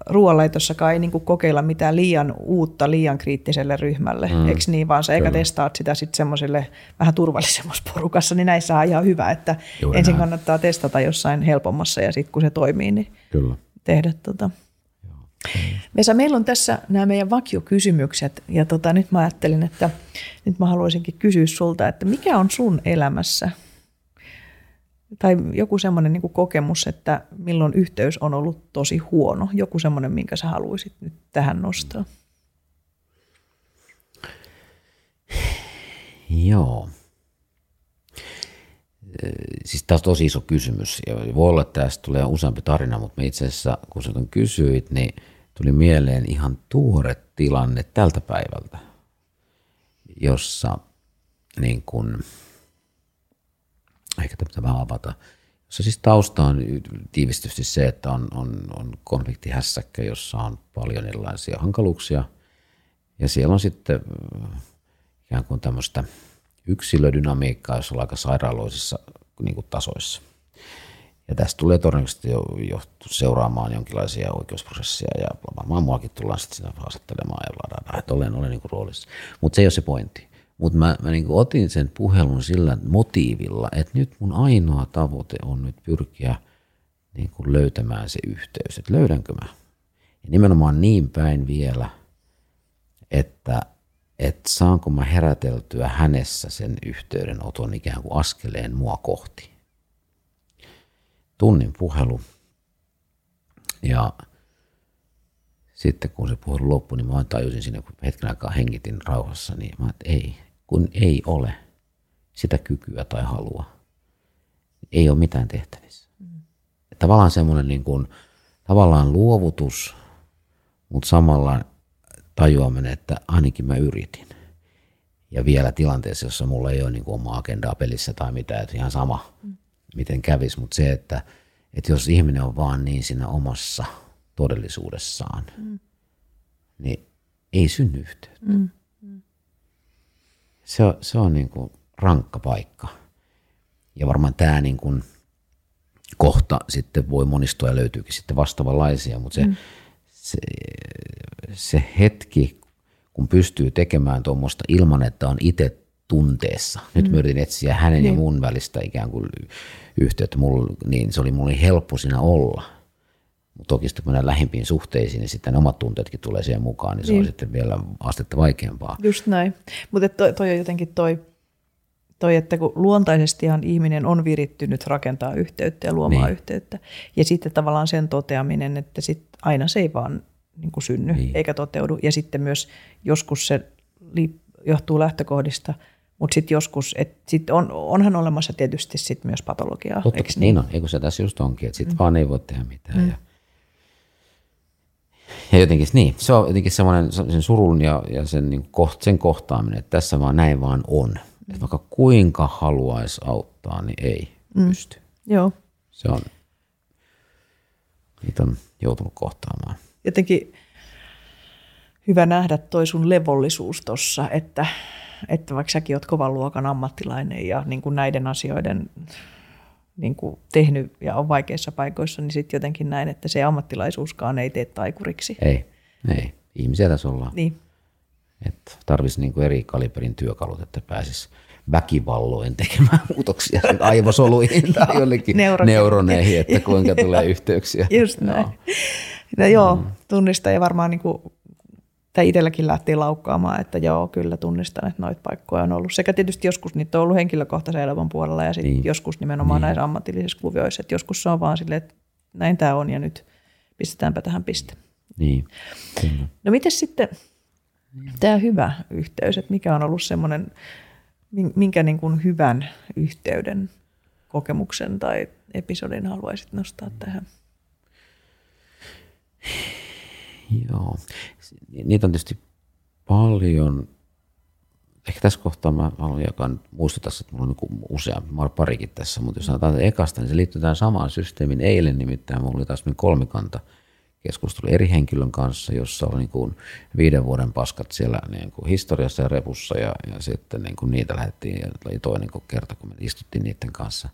ruoanlaitossakaan ei niin kuin kokeilla mitään liian uutta liian kriittiselle ryhmälle, mm. eikö niin, vaan sä eikä testaat sitä sitten semmoiselle vähän turvallisemmassa porukassa, niin näissä on ihan hyvä, että Juuri ensin näin. kannattaa testata jossain helpommassa ja sitten kun se toimii, niin Kyllä. tehdä tota. Vesa, meillä on tässä nämä meidän vakiokysymykset ja tota, nyt mä ajattelin, että nyt mä haluaisinkin kysyä sulta, että mikä on sun elämässä tai joku semmoinen niin kokemus, että milloin yhteys on ollut tosi huono, joku semmoinen, minkä sä haluaisit nyt tähän nostaa? Joo. Siis tämä on tosi iso kysymys. Ja voi olla, että tästä tulee useampi tarina, mutta me itse asiassa, kun sä kysyit, niin tuli mieleen ihan tuore tilanne tältä päivältä, jossa niin kun, ehkä tätä vähän avata, jossa siis tausta on tiivistysti se, että on, on, on konfliktihässäkkä, jossa on paljon erilaisia hankaluuksia. Ja siellä on sitten äh, ikään kuin tämmöistä yksilödynamiikkaa, jos ollaan aika sairaaloisissa niin kuin tasoissa. Ja tästä tulee todennäköisesti jo, jo seuraamaan jonkinlaisia oikeusprosesseja ja varmaan muakin tullaan sitten sitä haastattelemaan ja ladaan, että olen, olen niin kuin roolissa. Mutta se ei ole se pointti. Mutta mä, mä niin otin sen puhelun sillä motiivilla, että nyt mun ainoa tavoite on nyt pyrkiä niin kuin löytämään se yhteys, että löydänkö mä. Ja nimenomaan niin päin vielä, että, että saanko mä heräteltyä hänessä sen yhteydenoton ikään kuin askeleen mua kohti tunnin puhelu. Ja sitten kun se puhelu loppui, niin mä tajusin siinä, kun hetken aikaa hengitin rauhassa, niin mä että ei, kun ei ole sitä kykyä tai halua, ei ole mitään tehtävissä. Mm. Tavallaan semmoinen niin kuin, tavallaan luovutus, mutta samalla tajuaminen, että ainakin mä yritin. Ja vielä tilanteessa, jossa mulla ei ole niin kuin omaa agendaa pelissä tai mitään, että ihan sama, mm miten kävisi, mutta se, että, että jos ihminen on vaan niin siinä omassa todellisuudessaan, mm. niin ei synny yhteyttä. Mm. Se, on, se on niin kuin rankka paikka. Ja varmaan tämä niin kuin kohta sitten voi monistua ja löytyykin sitten vastaavanlaisia, mutta se, mm. Se, se hetki, kun pystyy tekemään tuommoista ilman, että on itse tunteessa. Nyt mm. mä yritin etsiä hänen niin. ja mun välistä ikään kuin yhteyttä, mulla, niin se oli mulle helppo siinä olla. Mutta toki sitten kun mennään lähimpiin suhteisiin, niin sitten omat tunteetkin tulee siihen mukaan, niin se niin. on sitten vielä astetta vaikeampaa. Just näin. Mutta toi, toi on jotenkin toi, toi, että kun luontaisestihan ihminen on virittynyt rakentaa yhteyttä ja luomaan niin. yhteyttä. Ja sitten tavallaan sen toteaminen, että sit aina se ei vaan niin kuin synny niin. eikä toteudu. Ja sitten myös joskus se johtuu lähtökohdista – mutta sitten joskus, että sit on, onhan olemassa tietysti sit myös patologiaa. Totta, niin, niin on, eikö se tässä just onkin, että sitten mm. vaan ei voi tehdä mitään. Mm. Ja, ja jotenkin niin, se on jotenkin semmoinen sen surun ja, ja sen, niin koht, sen kohtaaminen, että tässä vaan näin vaan on. Mm. Että vaikka kuinka haluaisi auttaa, niin ei mm. pysty. Joo. Se on, niitä on joutunut kohtaamaan. Jotenkin hyvä nähdä toi sun levollisuus tuossa, että, että vaikka säkin oot kovan luokan ammattilainen ja niin kuin näiden asioiden niin kuin tehnyt ja on vaikeissa paikoissa, niin sitten jotenkin näin, että se ammattilaisuuskaan ei tee taikuriksi. Ei, ei. Ihmisiä tässä ollaan. Niin. Että tarvitsisi niin eri kaliberin työkalut, että pääsisi väkivalloin tekemään muutoksia aivosoluihin tai jollekin neuroneihin, että kuinka tulee yhteyksiä. Just näin. Joo, no, joo mm. tunnistaa ja varmaan niin kuin, tai itselläkin lähti laukkaamaan, että joo, kyllä tunnistan, että noita paikkoja on ollut. Sekä tietysti joskus niitä on ollut henkilökohtaisen elämän puolella ja sitten niin. joskus nimenomaan niin. näissä ammatillisissa kuvioissa, että joskus se on vaan silleen, että näin tämä on ja nyt pistetäänpä tähän piste. Niin, kyllä. No miten sitten tämä hyvä yhteys, että mikä on ollut semmoinen, minkä niin kuin hyvän yhteyden kokemuksen tai episodin haluaisit nostaa tähän? Joo, niitä on tietysti paljon. Ehkä tässä kohtaa mä haluan jakaa muistuttaa, että mulla on niin useampi, mä olen parikin tässä, mutta jos sanotaan ekasta, niin se liittyy tähän samaan systeemiin. Eilen nimittäin mulla oli taas kolmikanta – keskustelu eri henkilön kanssa, jossa oli niin kuin viiden vuoden paskat siellä niin kuin historiassa ja repussa ja, ja sitten niin kuin niitä lähdettiin ja toinen kerta, kun me istuttiin niiden kanssa.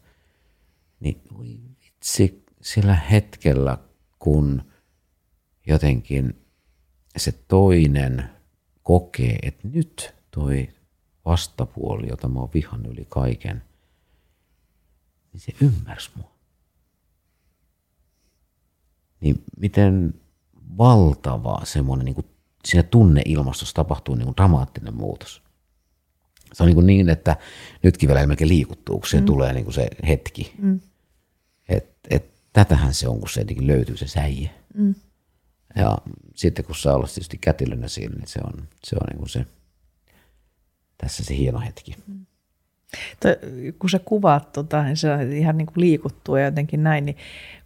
Niin voi vitsi, sillä hetkellä, kun jotenkin se toinen kokee, että nyt toi vastapuoli, jota mä oon vihannut yli kaiken, niin se ymmärsi mua niin miten valtava semmoinen, niin kuin siinä tunneilmastossa tapahtuu niin kuin dramaattinen muutos. Se on niin, kuin niin että nytkin vielä melkein liikuttuu, kun se mm. tulee niin kuin se hetki. Mm. Et, et, tätähän se on, kun se jotenkin löytyy se säijä. Mm. Ja sitten kun saa olla tietysti kätilönä siinä, niin se on, se on niin kuin se, tässä se hieno hetki. Mm. Kun sä kuvaat, tota, niin se on ihan niin kuin liikuttuu ja jotenkin näin, niin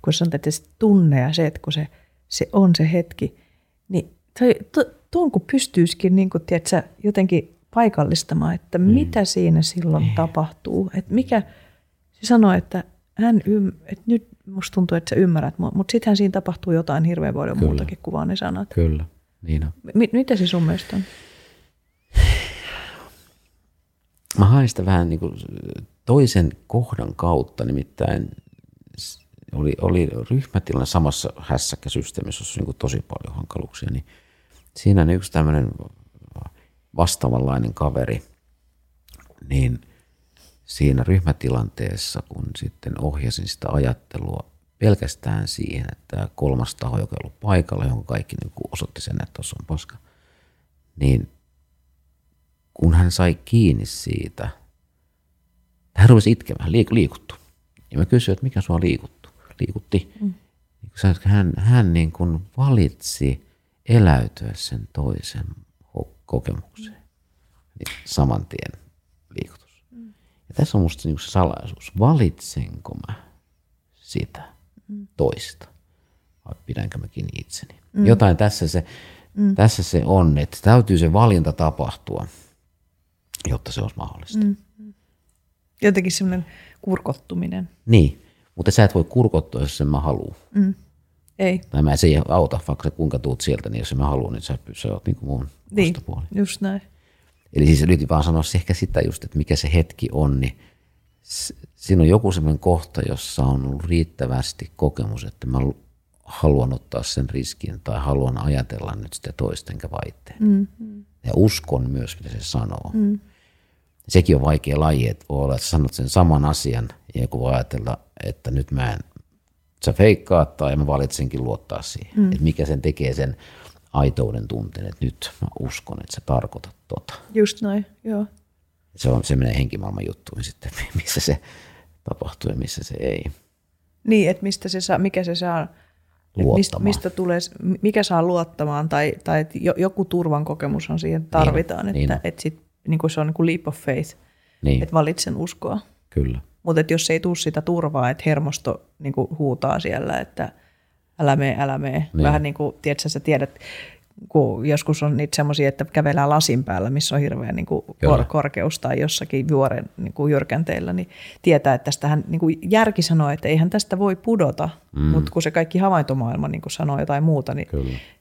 kun sanotaan, että se tunne ja se, että kun se, se on se hetki, niin tuon kun pystyisikin niin kuin, tiedätkö, jotenkin paikallistamaan, että mm. mitä siinä silloin mm. tapahtuu. Että mikä, se sanoo, että, hän ym, että nyt musta tuntuu, että sä ymmärrät, mutta sittenhän siinä tapahtuu jotain hirveän paljon Kyllä. muutakin kuin vaan ne sanat. Kyllä, niin on. M- mitä se sun mielestä on? Mä haen sitä vähän niin kuin toisen kohdan kautta, nimittäin oli, oli ryhmätilanne samassa hässäkkäsysteemissä, jossa on niin tosi paljon hankaluuksia, niin siinä on yksi tämmöinen vastaavanlainen kaveri, niin siinä ryhmätilanteessa, kun sitten ohjasin sitä ajattelua pelkästään siihen, että kolmas taho, joka ei ollut paikalla, jonka kaikki niin osoitti sen, että tuossa on paska, niin kun hän sai kiinni siitä, hän rupesi itkemään, liikuttu. Ja mä kysyin, että mikä sua liikuttu, liikutti. Mm. Hän, hän niin kuin valitsi eläytyä sen toisen kokemukseen. Niin saman tien liikutus. Mm. Ja tässä on musta niin se salaisuus. Valitsenko mä sitä mm. toista vai pidänkö mä kiinni itseni? Mm. Jotain tässä se, mm. tässä se on, että täytyy se valinta tapahtua – jotta se olisi mahdollista. Mm. Jotenkin semmoinen kurkottuminen. Niin, mutta sä et voi kurkottua, jos sen mä haluan. Mm. Ei. Tai mä se ei auta, vaikka kuinka tuut sieltä, niin jos mä haluan, niin sä, sä oot niin kuin mun niin, vastapuoli. just näin. Eli siis nyt vaan sanoa ehkä sitä just, että mikä se hetki on, niin siinä on joku semmoinen kohta, jossa on ollut riittävästi kokemus, että mä haluan ottaa sen riskin tai haluan ajatella nyt sitä toista enkä vaitteen. Mm-hmm. Ja uskon myös, mitä se sanoo. Mm. Sekin on vaikea laji, että voi olla, että sanot sen saman asian ja joku voi ajatella, että nyt mä en, sä feikkaat tai mä valitsenkin luottaa siihen. Mm. Että mikä sen tekee sen aitouden tunteen, että nyt mä uskon, että sä tarkoitat tota. Just noin, joo. Se on se menee henkimaailman juttuun sitten, missä se tapahtuu ja missä se ei. Niin, että mistä se saa, mikä se saa Mistä, mistä tulee, mikä saa luottamaan tai, tai että joku turvan kokemus on siihen tarvitaan, niin, että, niin. että sit, niin kuin se on niin kuin leap of faith, niin. että valitsen uskoa. Kyllä. Mutta jos ei tule sitä turvaa, että hermosto niin kuin huutaa siellä, että älä mene, älä mene. Niin. Vähän niin kuin, tiedätkö, sä tiedät, kun joskus on niitä semmoisia, että kävelään lasin päällä, missä on hirveä niin kuin kor- korkeus tai jossakin juoren niin kuin jyrkänteillä, niin tietää, että tästähän niin kuin järki sanoo, että eihän tästä voi pudota, mm. mutta kun se kaikki havaintomaailma niin kuin sanoo jotain muuta, niin,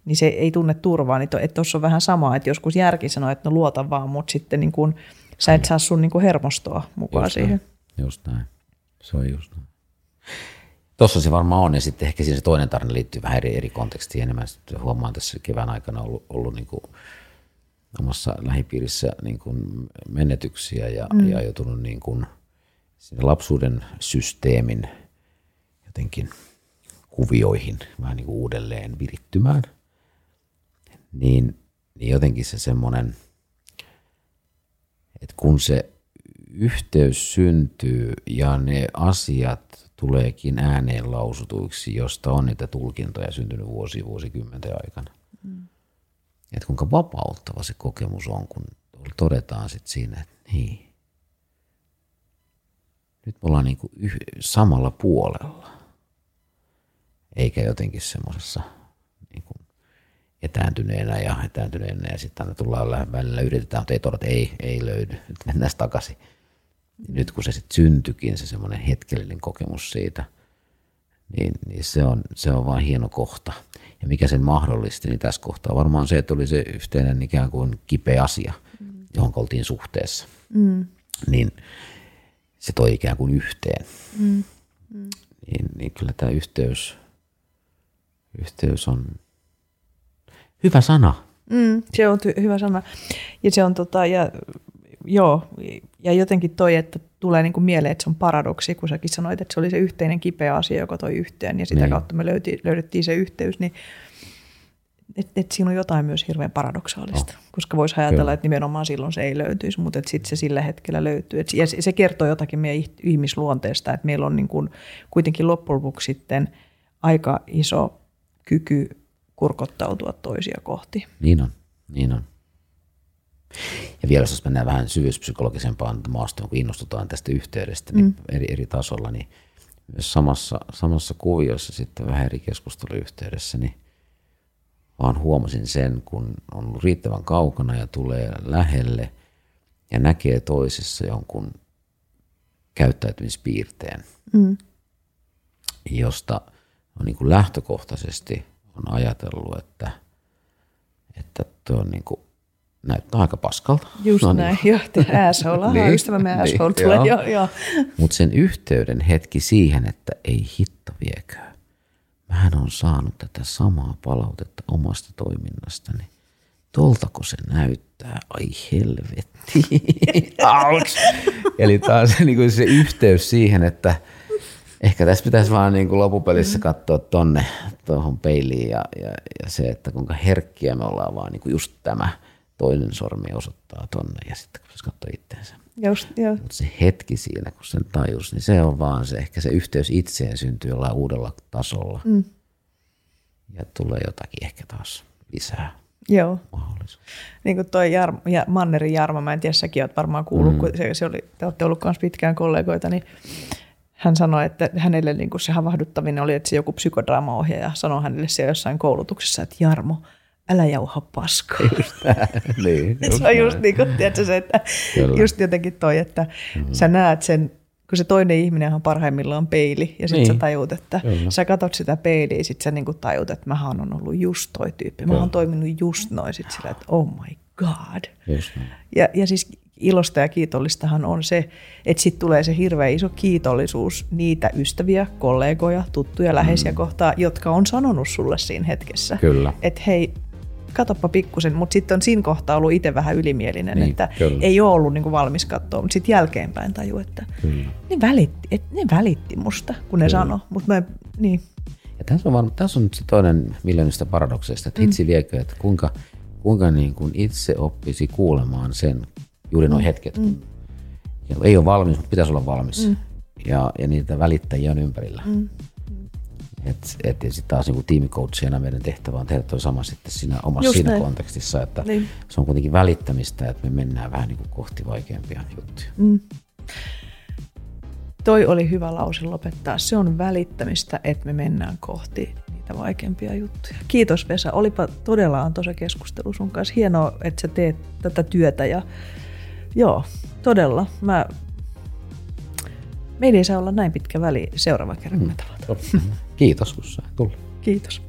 niin se ei tunne turvaa. Niin tuossa on vähän sama, että joskus järki sanoo, että no luota vaan, mutta sitten niin kuin, sä et saa sun niin kuin hermostoa mukaan just siihen. Näin. Just näin. Se on just näin. Tuossa se varmaan on, ja sitten ehkä siinä se toinen tarina liittyy vähän eri, eri kontekstiin enemmän. Sitten huomaan tässä kevään aikana ollut, ollut niin kuin omassa lähipiirissä niin kuin menetyksiä ja, mm. ja joutunut niin kuin sinne lapsuuden systeemin jotenkin kuvioihin vähän niin kuin uudelleen virittymään. Niin, niin jotenkin se semmoinen, että kun se yhteys syntyy ja ne asiat tuleekin ääneen lausutuiksi, josta on niitä tulkintoja syntynyt vuosi vuosikymmenten aikana. Mm. Että kuinka vapauttava se kokemus on, kun todetaan sitten siinä, että niin, nyt me ollaan niinku yh- samalla puolella, eikä jotenkin semmoisessa niinku etääntyneenä ja etääntyneenä ja sitten aina tullaan välillä yritetään, mutta ei todeta, ei, ei löydy, nyt mennään takaisin nyt kun se sitten syntyikin, se semmoinen hetkellinen kokemus siitä, niin, niin se, on, se on vain hieno kohta. Ja mikä sen mahdollisti, niin tässä kohtaa varmaan se, että oli se yhteinen ikään kuin kipeä asia, mm. johon oltiin suhteessa. Mm. Niin se toi ikään kuin yhteen. Mm. Mm. Niin, niin kyllä tämä yhteys, yhteys on hyvä sana. Mm, se on ty- hyvä sana. Ja se on tota, ja joo, ja jotenkin toi, että tulee niin kuin mieleen, että se on paradoksi, kun säkin sanoit, että se oli se yhteinen kipeä asia, joka toi yhteen, ja sitä niin. kautta me löyti, löydettiin se yhteys, niin että et siinä on jotain myös hirveän paradoksaalista, oh. koska voisi ajatella, Kyllä. että nimenomaan silloin se ei löytyisi, mutta sitten se sillä hetkellä löytyy. Et, ja se kertoo jotakin meidän ihmisluonteesta, että meillä on niin kuin kuitenkin loppujen lopuksi sitten aika iso kyky kurkottautua toisia kohti. Niin on, niin on. Ja vielä jos mennään vähän syvyyspsykologisempaan maastoon, kun innostutaan tästä yhteydestä niin mm. eri, eri tasolla, niin myös samassa, samassa kuviossa sitten vähän eri keskusteluyhteydessä, niin vaan huomasin sen, kun on ollut riittävän kaukana ja tulee lähelle ja näkee toisessa jonkun käyttäytymispiirteen, mm. josta on niin kuin lähtökohtaisesti on ajatellut, että, että tuo on niin kuin näyttää aika paskalta. Just no niin. näin, joo, asshole, niin, ystävämme niin, asshole niin, tulee, joo. joo. Mutta sen yhteyden hetki siihen, että ei hitto viekö. Mähän on saanut tätä samaa palautetta omasta toiminnastani. Toltako se näyttää? Ai helvetti. Eli taas niin se yhteys siihen, että ehkä tässä pitäisi vaan niin kuin lopupelissä katsoa tonne tuohon peiliin ja, ja, ja, se, että kuinka herkkiä me ollaan vaan niin kuin just tämä – toinen sormi osoittaa tonne ja sitten kun katsoo itseensä. Just. Mutta se hetki siinä, kun sen tajus, niin se on vaan se, ehkä se yhteys itseen syntyy jollain uudella tasolla. Mm. Ja tulee jotakin ehkä taas lisää Joo. Niin kuin toi Jarmo, ja Mannerin Jarmo, mä en tiedä, säkin oot varmaan kuullut, mm. kun se, se oli, te olette ollut myös pitkään kollegoita, niin hän sanoi, että hänelle niin kuin se havahduttavin oli, että se joku psykodraamaohjaaja sanoi hänelle siellä jossain koulutuksessa, että Jarmo – älä jauha paskaa. Just niin, just se on just niin kuin, tiedätkö, se, että Kyllä. just jotenkin toi, että mm-hmm. sä näet sen, kun se toinen ihminen on parhaimmillaan peili, ja sitten niin. sä tajut, että Kyllä. sä katsot sitä peiliä, ja sitten sä niinku tajut, että mä oon ollut just toi tyyppi, mä oon toiminut just noin, sit sillä, että oh my god. Just ja, ja siis ilosta ja kiitollistahan on se, että sitten tulee se hirveä iso kiitollisuus niitä ystäviä, kollegoja, tuttuja, läheisiä mm. kohtaa, jotka on sanonut sulle siinä hetkessä. Kyllä. Että hei, katoppa pikkusen, mutta sitten on siinä kohtaa ollut itse vähän ylimielinen, niin, että kyllä. ei ole ollut niinku valmis katsoa, mutta sitten jälkeenpäin taju, että ne välitti, et ne välitti musta, kun ne kyllä. sano, mutta mä, niin. Ja tässä on, varma, tässä on nyt se toinen miljoonista paradokseista, että mm. itse viekö, että kuinka, kuinka niin kuin itse oppisi kuulemaan sen, juuri nuo mm. hetket, mm. ei ole valmis, mutta pitäisi olla valmis. Mm. Ja, ja niitä välittäjiä on ympärillä. Mm. Et, et, ja sitten taas niin tiimikoutseina meidän tehtävä on tehdä tuo sama sitten siinä omassa Just siinä näin. kontekstissa, että niin. se on kuitenkin välittämistä, että me mennään vähän niin kuin kohti vaikeampia juttuja. Mm. Toi oli hyvä lause lopettaa. Se on välittämistä, että me mennään kohti niitä vaikeampia juttuja. Kiitos Vesa, olipa todella antoisa keskustelu sun kanssa. Hienoa, että sä teet tätä työtä ja joo, todella. Mä... Meillä ei saa olla näin pitkä väli seuraava kerran, mm. Kiitos, kun sä tullut. Kiitos.